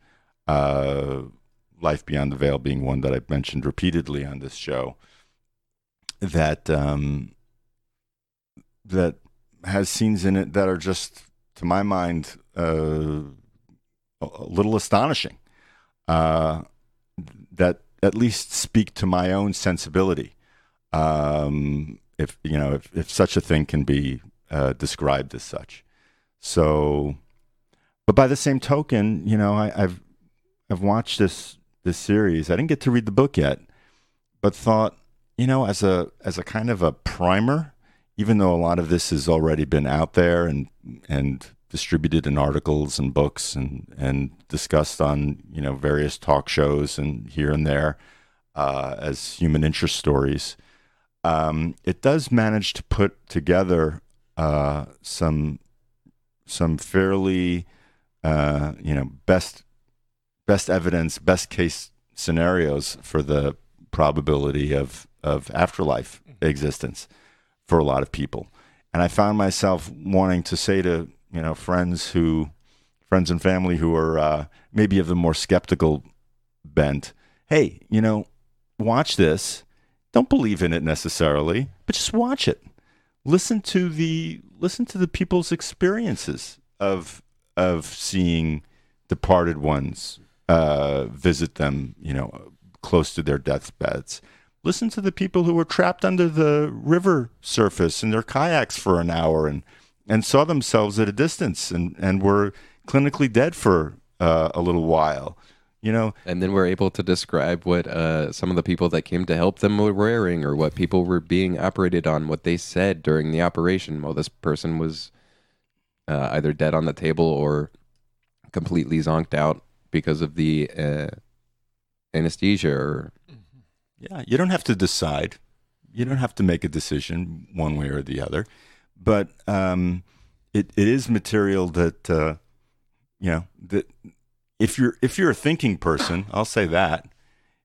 Life Beyond the Veil being one that I've mentioned repeatedly on this show. That um, that has scenes in it that are just, to my mind, uh, a little astonishing. Uh, that at least speak to my own sensibility. Um, if you know, if, if such a thing can be uh, described as such. So, but by the same token, you know, I, I've I've watched this this series. I didn't get to read the book yet, but thought, you know, as a as a kind of a primer, even though a lot of this has already been out there and and distributed in articles and books and and discussed on you know various talk shows and here and there uh, as human interest stories. Um, it does manage to put together uh, some some fairly uh, you know best best evidence, best case scenarios for the probability of of afterlife existence for a lot of people. And I found myself wanting to say to you know friends who friends and family who are uh, maybe of the more skeptical bent, hey, you know, watch this. Don't believe in it necessarily, but just watch it. Listen to the listen to the people's experiences of of seeing departed ones uh, visit them, you know, close to their deathbeds. Listen to the people who were trapped under the river surface in their kayaks for an hour and and saw themselves at a distance and and were clinically dead for uh, a little while. You know, And then we're able to describe what uh, some of the people that came to help them were wearing, or what people were being operated on, what they said during the operation while this person was uh, either dead on the table or completely zonked out because of the uh, anesthesia. Or Yeah, you don't have to decide. You don't have to make a decision one way or the other. But um, it, it is material that uh, you know that if you're if you're a thinking person, [COUGHS] I'll say that.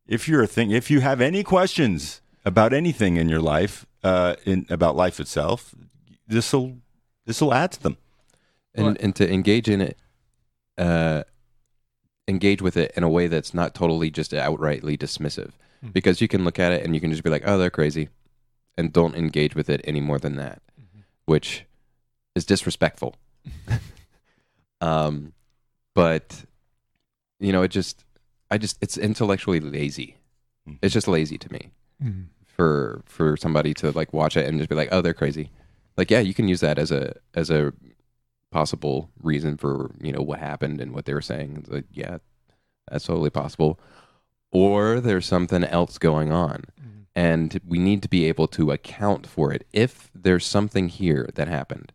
If you're a thing, if you have any questions about anything in your life, uh, in about life itself, this will this will add to them. and and to engage in it, uh, engage with it in a way that's not totally just outrightly dismissive, Hmm. because you can look at it and you can just be like, oh, they're crazy, and don't engage with it any more than that, which is disrespectful. [LAUGHS] um, but you know, it just, I just, it's intellectually lazy. Mhm. It's just lazy to me Mhm. for for somebody to like watch it and just be like, oh, they're crazy. Like, yeah, you can use that as a as a possible reason for you know what happened and what they were saying. Like, yeah, that's totally possible. Or there's something else going on, Mhm. and we need to be able to account for it. If there's something here that happened,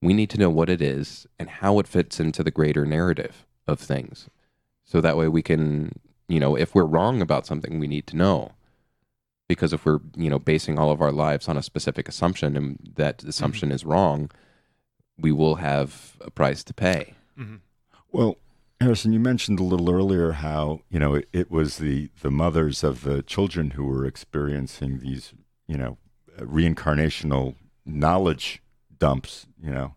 we need to know what it is and how it fits into the greater narrative of things. So that way we can, you know, if we're wrong about something, we need to know because if we're you know basing all of our lives on a specific assumption and that assumption is wrong we will have a price to pay Mhm. Well, Harrison, you mentioned a little earlier how you know it, it was the the mothers of the children who were experiencing these you know reincarnational knowledge dumps. You know,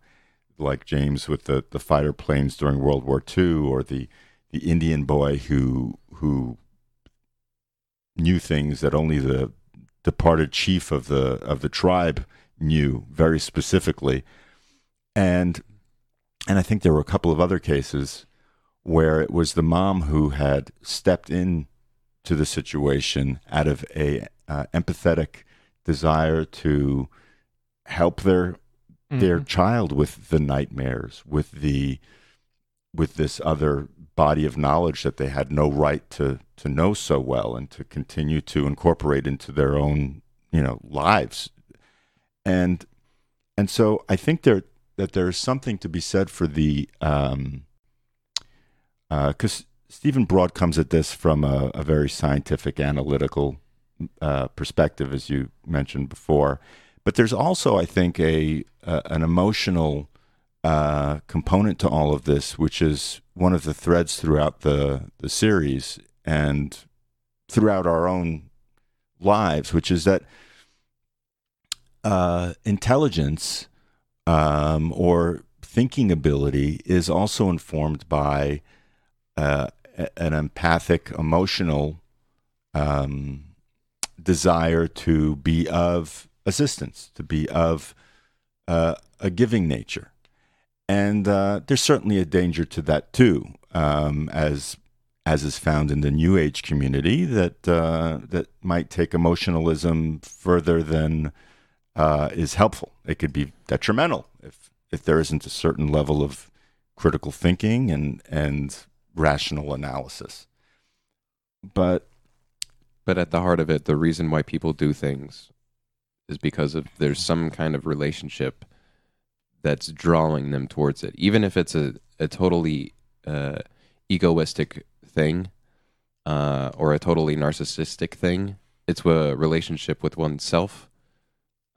like James with the the fighter planes during World War II, or the the Indian boy who who knew things that only the departed chief of the of the tribe knew very specifically, and and I think there were a couple of other cases where it was the mom who had stepped in to the situation out of a uh, empathetic desire to help their their Mhm. child with the nightmares with the with this other body of knowledge that they had no right to to know so well and to continue to incorporate into their own you know lives and and so i think there that there's something to be said for the um because Stephen Braude comes at this from a, a very scientific, analytical uh, perspective, as you mentioned before. But there's also, I think, a, a an emotional uh, component to all of this, which is one of the threads throughout the the series and throughout our own lives, which is that uh, intelligence um, or thinking ability is also informed by uh, an empathic, emotional um, desire to be of assistance, to be of uh, a giving nature. And uh, there's certainly a danger to that too, um, as as is found in the New Age community, that uh, that might take emotionalism further than uh, is helpful. It could be detrimental if if there isn't a certain level of critical thinking and and rational analysis. But but at the heart of it the reason why people do things is because of there's some kind of relationship that's drawing them towards it even if it's a, a totally uh, egoistic thing uh, or a totally narcissistic thing it's a relationship with oneself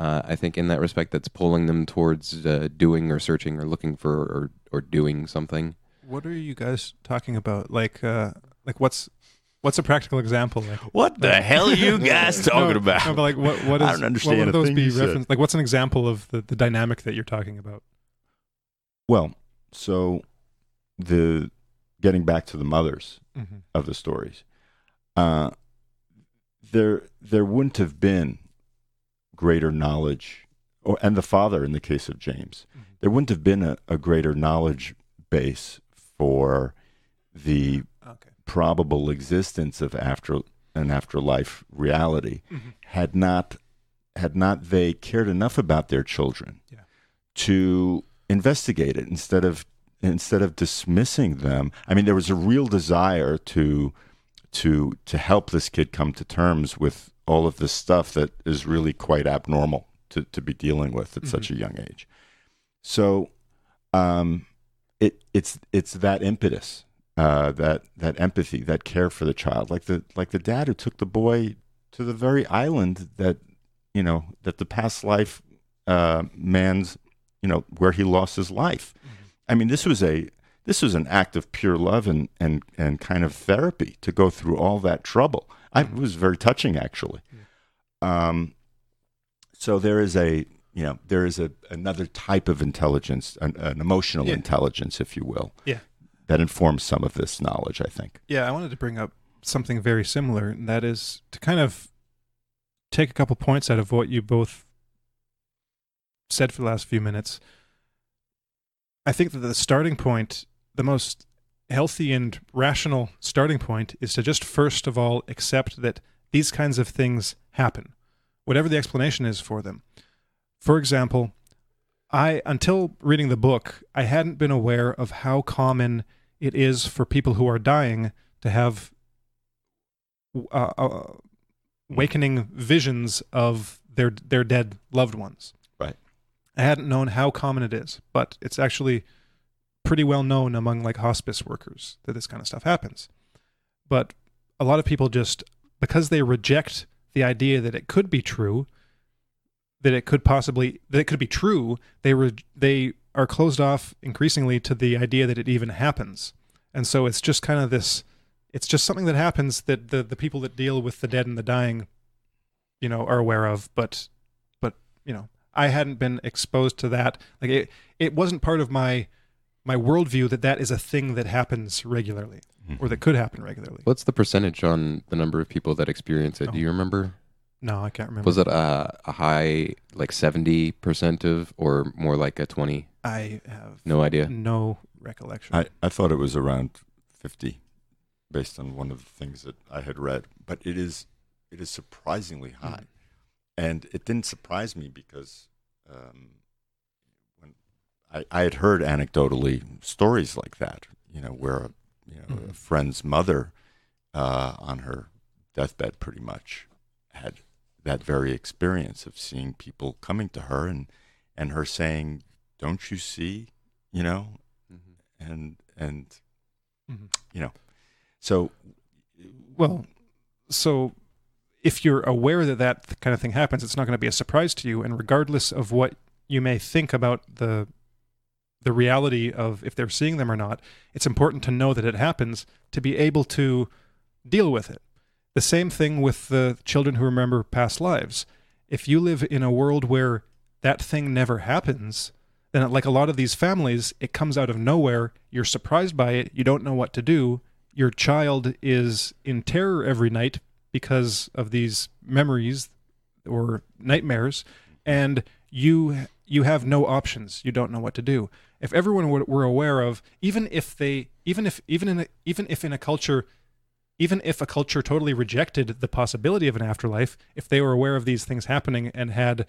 uh, I think in that respect that's pulling them towards uh, doing or searching or looking for or, or doing something What are you guys talking about? Like, uh, like what's what's a practical example? Like, what the hell are you [LAUGHS] guys talking no, about? No, but like, what what is? I don't understand What would those thing be you referenced? Like, what's an example of the, the dynamic that you're talking about? Well, so the getting back to the mothers Mm-hmm. of the stories, uh, there there wouldn't have been greater knowledge, or and the father in the case of James, Mhm. there wouldn't have been a, a greater knowledge base for the Okay. probable existence of after an afterlife reality Mhm. had not had not they cared enough about their children Yeah. to investigate it instead of instead of dismissing them i mean there was a real desire to to to help this kid come to terms with all of this stuff that is really quite abnormal to, to be dealing with at such a young age so um it it's it's that impetus uh, that that empathy, that care for the child, like the like the dad who took the boy to the very island that you know that the past life uh, man's you know, where he lost his life. I mean, this was a this was an act of pure love and and and kind of therapy to go through all that trouble. I, it was very touching, actually. Um, so there is a you know there is a another type of intelligence, an, an emotional Yeah. intelligence, if you will, Yeah. that informs some of this knowledge. I think. Yeah, I wanted to bring up something very similar, and that is to kind of take a couple points out of what you both said for the last few minutes. I think that the starting point, the most healthy and rational starting point, is to just first of all accept that these kinds of things happen, whatever the explanation is for them. For example, I until reading the book, I hadn't been aware of how common it is for people who are dying to have uh, uh, awakening visions of their their dead loved ones. Right. I hadn't known how common it is, but it's actually pretty well known among like hospice workers that this kind of stuff happens. But a lot of people just because they reject the idea that it could be true, that it could possibly that it could be true, they re- they are closed off increasingly to the idea that it even happens. And so it's just kind of this it's just something that happens that the the people that deal with the dead and the dying you know are aware of but but you know i hadn't been exposed to that like it it wasn't part of my my worldview that that is a thing that happens regularly or that could happen regularly What's the percentage on the number of people that experience it? Do you remember? no i can't remember Was it a, a high, like 70% of, or more like a 20? i have No idea. no recollection I, I thought it was around 50 based on one of the things that I had read, but it is it is surprisingly high. And it didn't surprise me because um, when I, I had heard anecdotally stories like that, you know, where a, you know, a Mhm. friend's mother uh, on her deathbed pretty much had that very experience of seeing people coming to her and and her saying, "Don't you see?" You know, and and Mhm. you know, so well so if you're aware that that kind of thing happens it's not going to be a surprise to you and regardless of what you may think about the the reality of if they're seeing them or not it's important to know that it happens to be able to deal with it. The same thing with the children who remember past lives. If you live in a world where that thing never happens then like a lot of these families it comes out of nowhere. You're surprised by it. You don't know what to do. Your child is in terror every night because of these memories or nightmares and you you have no options. You don't know what to do if everyone were, were aware of even if they even if even in a, even if in a culture even if a culture totally rejected the possibility of an afterlife if they were aware of these things happening and had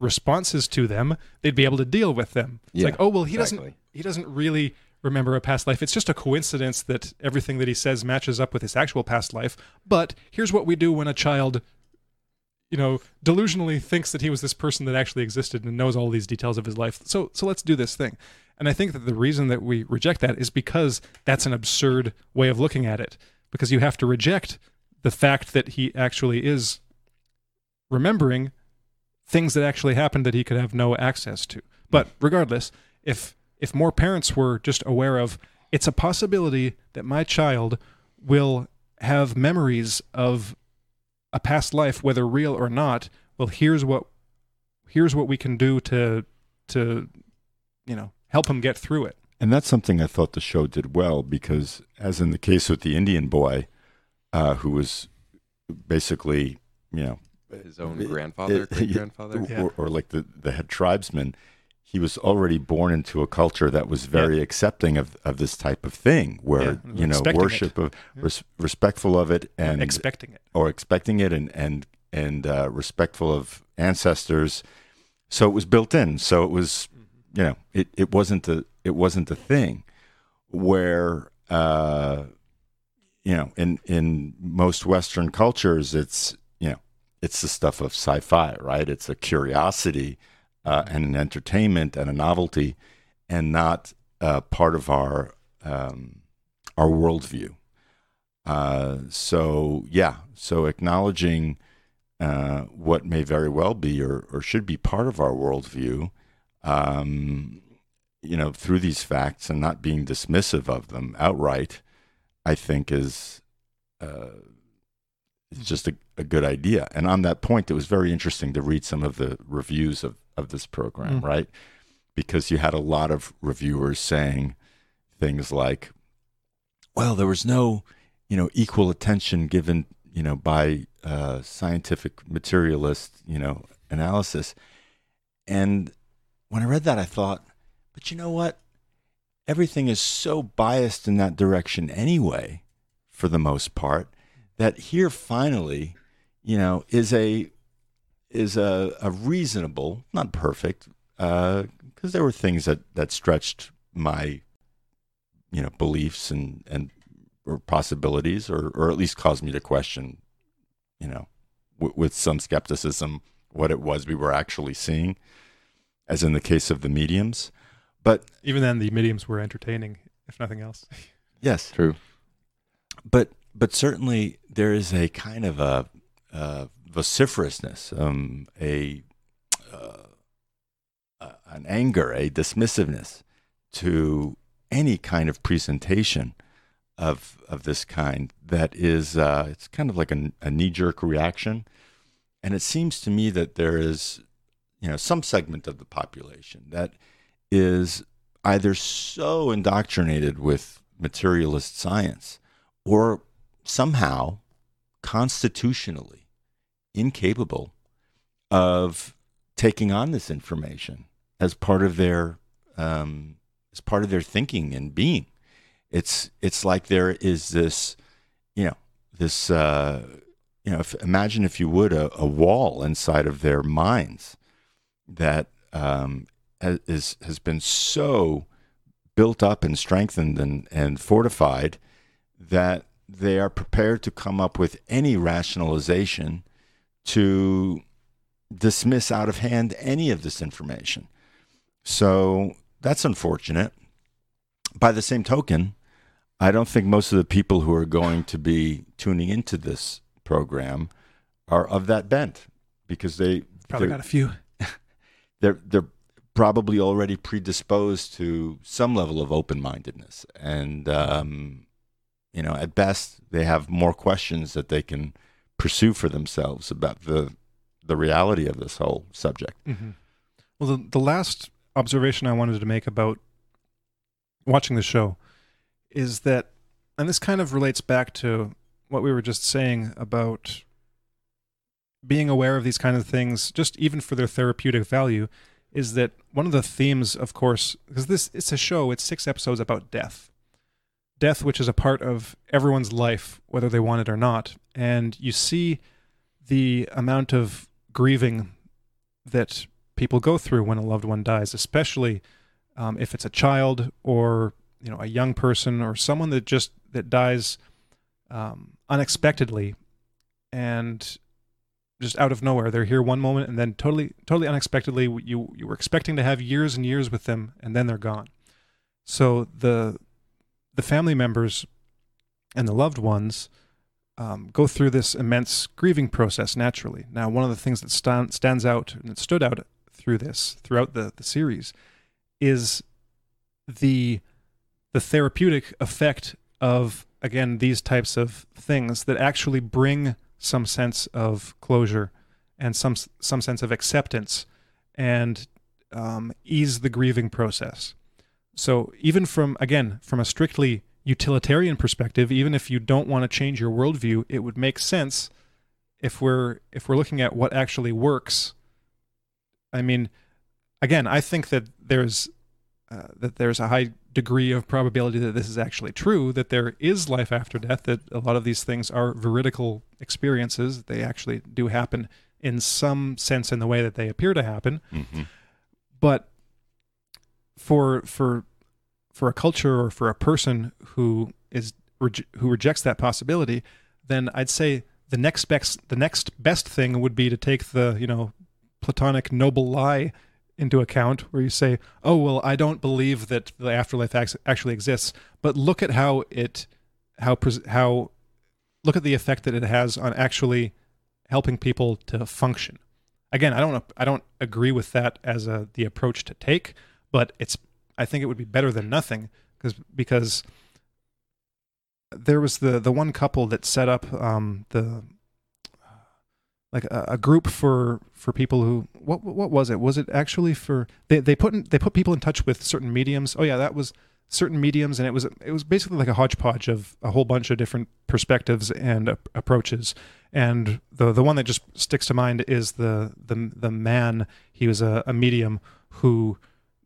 responses to them they'd be able to deal with them it's Yeah, like oh well he doesn't he doesn't really remember a past life. It's just a coincidence that everything that he says matches up with his actual past life. But here's what we do when a child, you know, delusionally thinks that he was this person that actually existed and knows all these details of his life. So so let's do this thing. And I think that the reason that we reject that is because that's an absurd way of looking at it. Because you have to reject the fact that he actually is remembering things that actually happened that he could have no access to. But regardless, if if more parents were just aware of it's a possibility that my child will have memories of a past life whether real or not, well here's what here's what we can do to to you know, help him get through it. And that's something I thought the show did well because, as in the case with the Indian boy, uh, who was basically, you know, His own it- grandfather, it- great grandfather. Yeah. or, or like the, the head tribesman, he was already born into a culture that was very accepting of, of this type of thing, where Yeah, you know expecting it. worship of res, respectful of it and expecting it. or expecting it and and and uh, respectful of ancestors. So it was built in. So it was, you know, it, it wasn't the it wasn't a thing where uh, you know in in most Western cultures it's you know it's the stuff of sci-fi, right? It's a curiosity uh, and an entertainment and a novelty, and not uh, part of our um, our worldview. Uh, so yeah, so acknowledging uh, what may very well be or, or should be part of our worldview um, you know, through these facts and not being dismissive of them outright, I think is uh, just a, a good idea. And on that point, it was very interesting to read some of the reviews of, of this program, Mm. right? Because you had a lot of reviewers saying things like, well, there was no, you know, equal attention given, you know, by uh, scientific materialist, you know, analysis. And when I read that, I thought, but you know what? Everything is so biased in that direction anyway, for the most part, that here finally, you know, is a is a, a reasonable, not perfect, uh, because there were things that that stretched my, you know, beliefs and and or possibilities, or or at least caused me to question, you know, w- with some skepticism what it was we were actually seeing, as in the case of the mediums. But Even then, the mediums were entertaining, if nothing else. [LAUGHS] yes, True. but but certainly there is a kind of a, uh vociferousness, um, a uh, uh, an anger, a dismissiveness to any kind of presentation of of this kind that is uh, it's kind of like a, a knee jerk reaction, and it seems to me that there is you know some segment of the population that is either so indoctrinated with materialist science or somehow constitutionally incapable of taking on this information as part of their um, as part of their thinking and being. It's it's like there is this, you know, this uh, you know, if, imagine if you would a, a wall inside of their minds that um, has, is, has been so built up and strengthened and, and fortified that they are prepared to come up with any rationalization to dismiss out of hand any of this information. So that's unfortunate. By the same token, I don't think most of the people who are going to be tuning into this program are of that bent because they Probably got a few. They're they're probably already predisposed to some level of open-mindedness. And um, you know at best they have more questions that they can pursue for themselves about the the reality of this whole subject. Hmm Well, the, the last observation I wanted to make about watching the show is that, and this kind of relates back to what we were just saying about being aware of these kind of things, just even for their therapeutic value, is that one of the themes, of course, because this it's a show, it's six episodes about death. Death, which is a part of everyone's life, whether they want it or not. And you see the amount of grieving that people go through when a loved one dies, especially um, if it's a child or you know a young person or someone that just that dies um, unexpectedly and just out of nowhere. They're here one moment and then totally totally unexpectedly you you were expecting to have years and years with them and then they're gone. So the the family members and the loved ones um, go through this immense grieving process naturally. Now, one of the things that stand, stands out and that stood out through this throughout the, the series is the the therapeutic effect of again these types of things that actually bring some sense of closure and some some sense of acceptance and um, ease the grieving process. So even from again from a strictly utilitarian perspective, even if you don't want to change your worldview, it would make sense if we're if we're looking at what actually works. I mean, again, I think that there's uh, that there's a high degree of probability that this is actually true, that there is life after death, that a lot of these things are veridical experiences. They actually do happen in some sense in the way that they appear to happen. mm-hmm. But for for for a culture or for a person who is who rejects that possibility, then I'd say the next best the next best thing would be to take the you know platonic noble lie into account where you say oh well i don't believe that the afterlife actually exists but look at how it how how look at the effect that it has on actually helping people to function. Again, I don't I don't agree with that as a the approach to take, but it's I think it would be better than nothing because because there was the the one couple that set up um, the like a, a, group for for people who what what was it? Was it actually for they they put in, they put people in touch with certain mediums. Oh yeah that was certain mediums and it was it was basically like a hodgepodge of a whole bunch of different perspectives and approaches. And the the one that just sticks to mind is the the the man. He was a, a medium who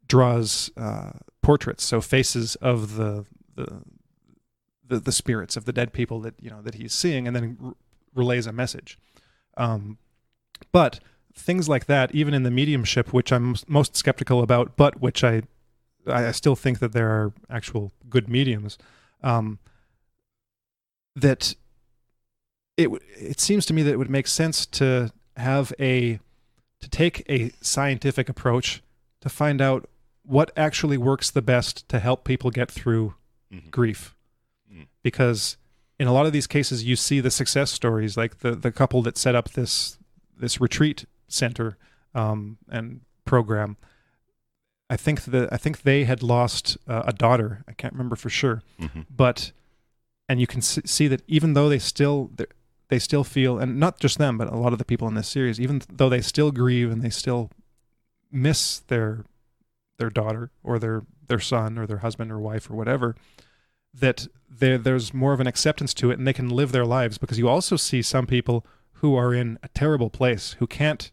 draws uh, portraits so faces of the, the the spirits of the dead people that you know that he's seeing and then r- relays a message um, but things like that even in the mediumship which i'm most skeptical about but which i I still think that there are actual good mediums. Um, that it it seems to me that it would make sense to have a to take a scientific approach to find out what actually works the best to help people get through mm-hmm. grief, mm. because in a lot of these cases you see the success stories, like the the couple that set up this this retreat center um, and program I think that I think they had lost uh, a daughter. I can't remember for sure, mm-hmm. but and you can see that even though they still they still feel, and not just them, but a lot of the people in this series, even though they still grieve and they still miss their their daughter or their their son or their husband or wife or whatever, that there there's more of an acceptance to it and they can live their lives because you also see some people who are in a terrible place who can't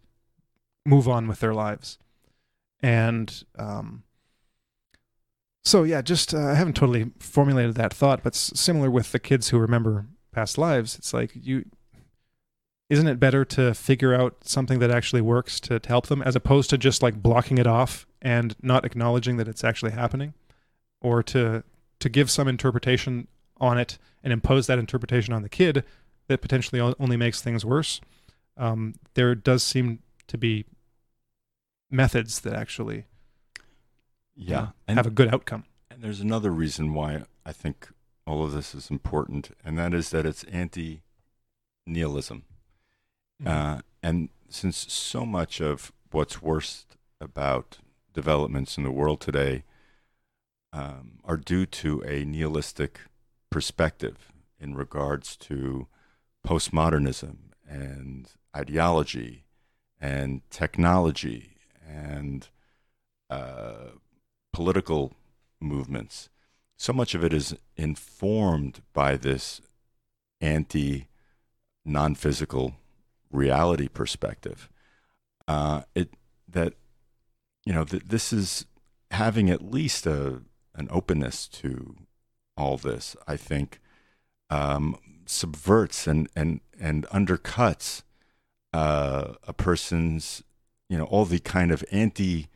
move on with their lives. And um, so yeah, just uh, I haven't totally formulated that thought, but s- similar with the kids who remember past lives, it's like you isn't it better to figure out something that actually works to, to help them as opposed to just like blocking it off and not acknowledging that it's actually happening? Or to to give some interpretation on it and impose that interpretation on the kid that potentially only makes things worse um, there does seem to be methods that actually yeah and, have a good outcome. And there's another reason why I think all of this is important, and that is that it's anti nihilism. Mm-hmm. Uh, and since so much of what's worst about developments in the world today um, are due to a nihilistic perspective in regards to postmodernism and ideology and technology and uh, political movements. So much of it is informed by this anti non physical reality perspective. Uh, it that you know th- this is having at least a an openness to all this. I think um, subverts and and and undercuts uh, a person's you know all the kind of anti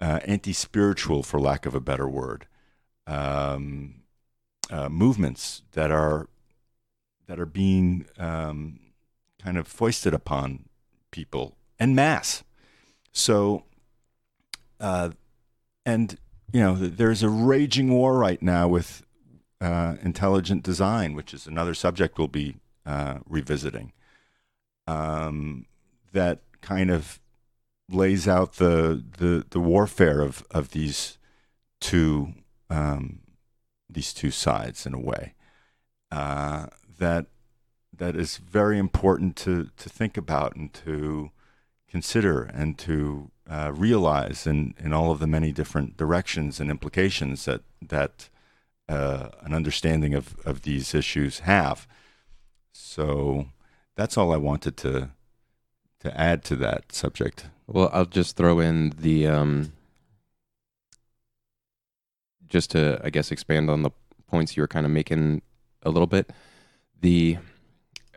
uh, anti spiritual, for lack of a better word, um, uh, movements that are that are being um, kind of foisted upon people en masse. So, uh, and you know, there's a raging war right now with uh, intelligent design, which is another subject we'll be uh, revisiting. Um, that kind of lays out the the, the warfare of, of these two um, these two sides in a way uh, that that is very important to to think about and to consider and to uh, realize in, in all of the many different directions and implications that that uh, an understanding of, of these issues have. So that's all I wanted to to add to that subject. Well, I'll just throw in the um, just to I guess expand on the points you were kind of making a little bit. The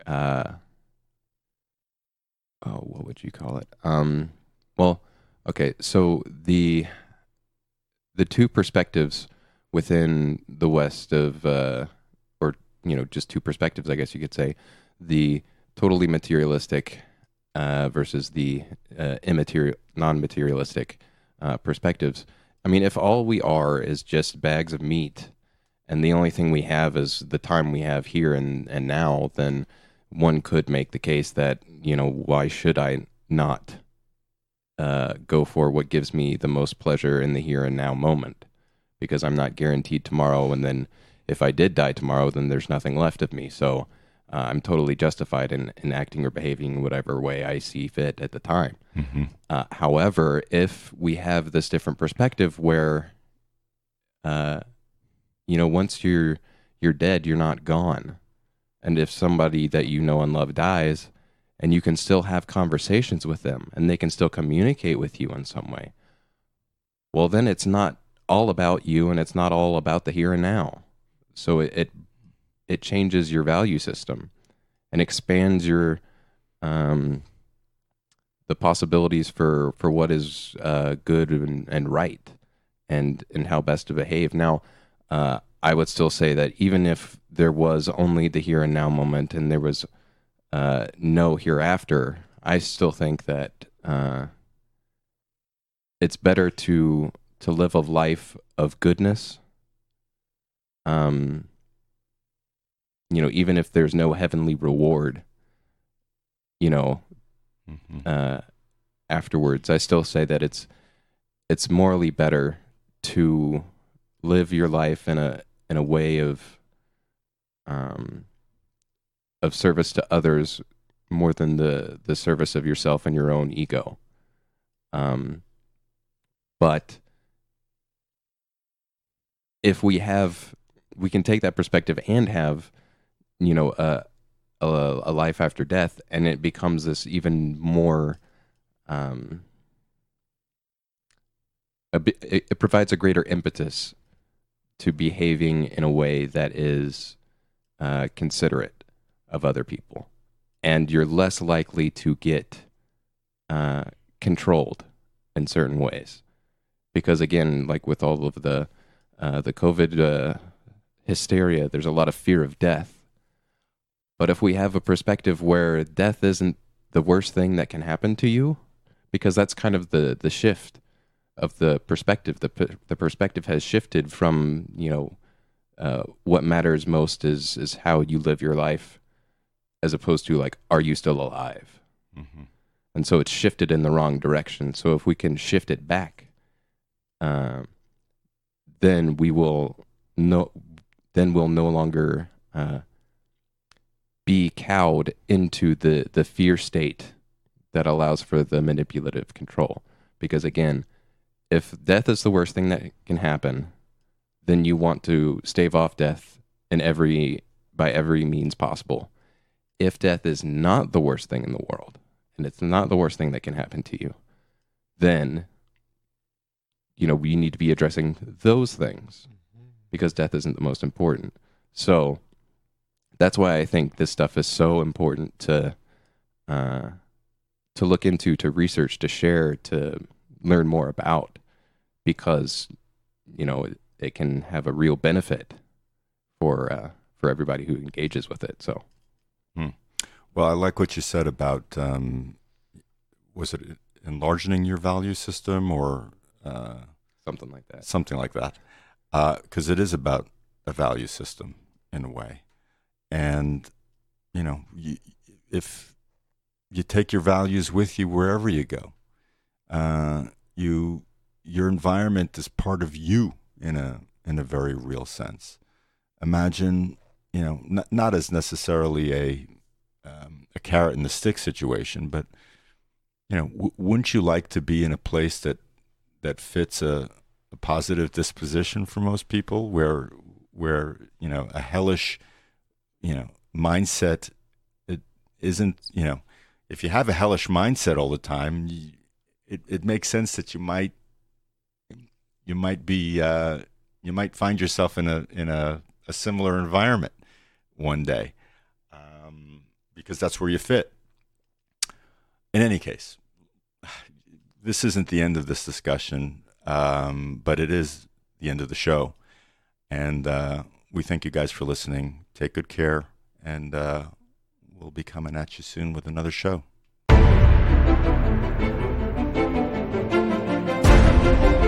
uh, oh, what would you call it? Um, well, okay, so the the two perspectives within the West of, uh, or you know, just two perspectives, I guess you could say, the totally materialistic uh, versus the uh, immaterial, non-materialistic uh, perspectives. I mean, if all we are is just bags of meat, and the only thing we have is the time we have here and and now, then one could make the case that you know why should I not uh, go for what gives me the most pleasure in the here and now moment because I'm not guaranteed tomorrow. And then if I did die tomorrow, then there's nothing left of me. So uh, I'm totally justified in, in acting or behaving in whatever way I see fit at the time. Mm-hmm. Uh, however, if we have this different perspective where, uh, you know, once you're you're dead, you're not gone, and if somebody that you know and love dies, and you can still have conversations with them, and they can still communicate with you in some way, well, then it's not all about you, and it's not all about the here and now. So it it, it changes your value system, and expands your um, the possibilities for for what is uh, good and, and right and and how best to behave now uh, i would still say that even if there was only the here and now moment and there was uh, no hereafter i still think that uh, it's better to to live a life of goodness um you know even if there's no heavenly reward you know Mm-hmm. uh, afterwards. I still say that it's it's morally better to live your life in a in a way of um, of service to others more than the the service of yourself and your own ego. Um, but if we have, we can take that perspective and have, you know, a a, a life after death, and it becomes this even more. Um, a it provides a greater impetus to behaving in a way that is uh, considerate of other people, and you're less likely to get uh, controlled in certain ways, because again, like with all of the uh, the COVID uh, hysteria, there's a lot of fear of death. But if we have a perspective where death isn't the worst thing that can happen to you, because that's kind of the the shift of the perspective. The the perspective has shifted from you know uh, what matters most is is how you live your life, as opposed to like are you still alive? Mm-hmm. And so it's shifted in the wrong direction. So if we can shift it back, uh, then we will no, then we'll no longer. Uh, be cowed into the the fear state that allows for the manipulative control because again if death is the worst thing that can happen then you want to stave off death in every by every means possible. If death is not the worst thing in the world and it's not the worst thing that can happen to you then you know we need to be addressing those things because death isn't the most important. So that's why I think this stuff is so important to uh, to look into, to research, to share, to learn more about, because you know it, it can have a real benefit for uh, for everybody who engages with it. So, Well, I like what you said about um, was it enlarging your value system or uh, something like that. something like that, because it is about a value system in a way, and you know, you, if you take your values with you wherever you go, uh, you your environment is part of you in a in a very real sense. Imagine, you know, not, not as necessarily a um, a carrot and the stick situation, but you know, w- wouldn't you like to be in a place that that fits a, a positive disposition for most people, where where you know a hellish, you know, mindset it isn't you know, if you have a hellish mindset all the time, it it makes sense that you might you might be uh, you might find yourself in a in a, a similar environment one day um, because that's where you fit. In any case, this isn't the end of this discussion, um, but it is the end of the show. And uh, we thank you guys for listening. Take good care, and uh, we'll be coming at you soon with another show. Thank you.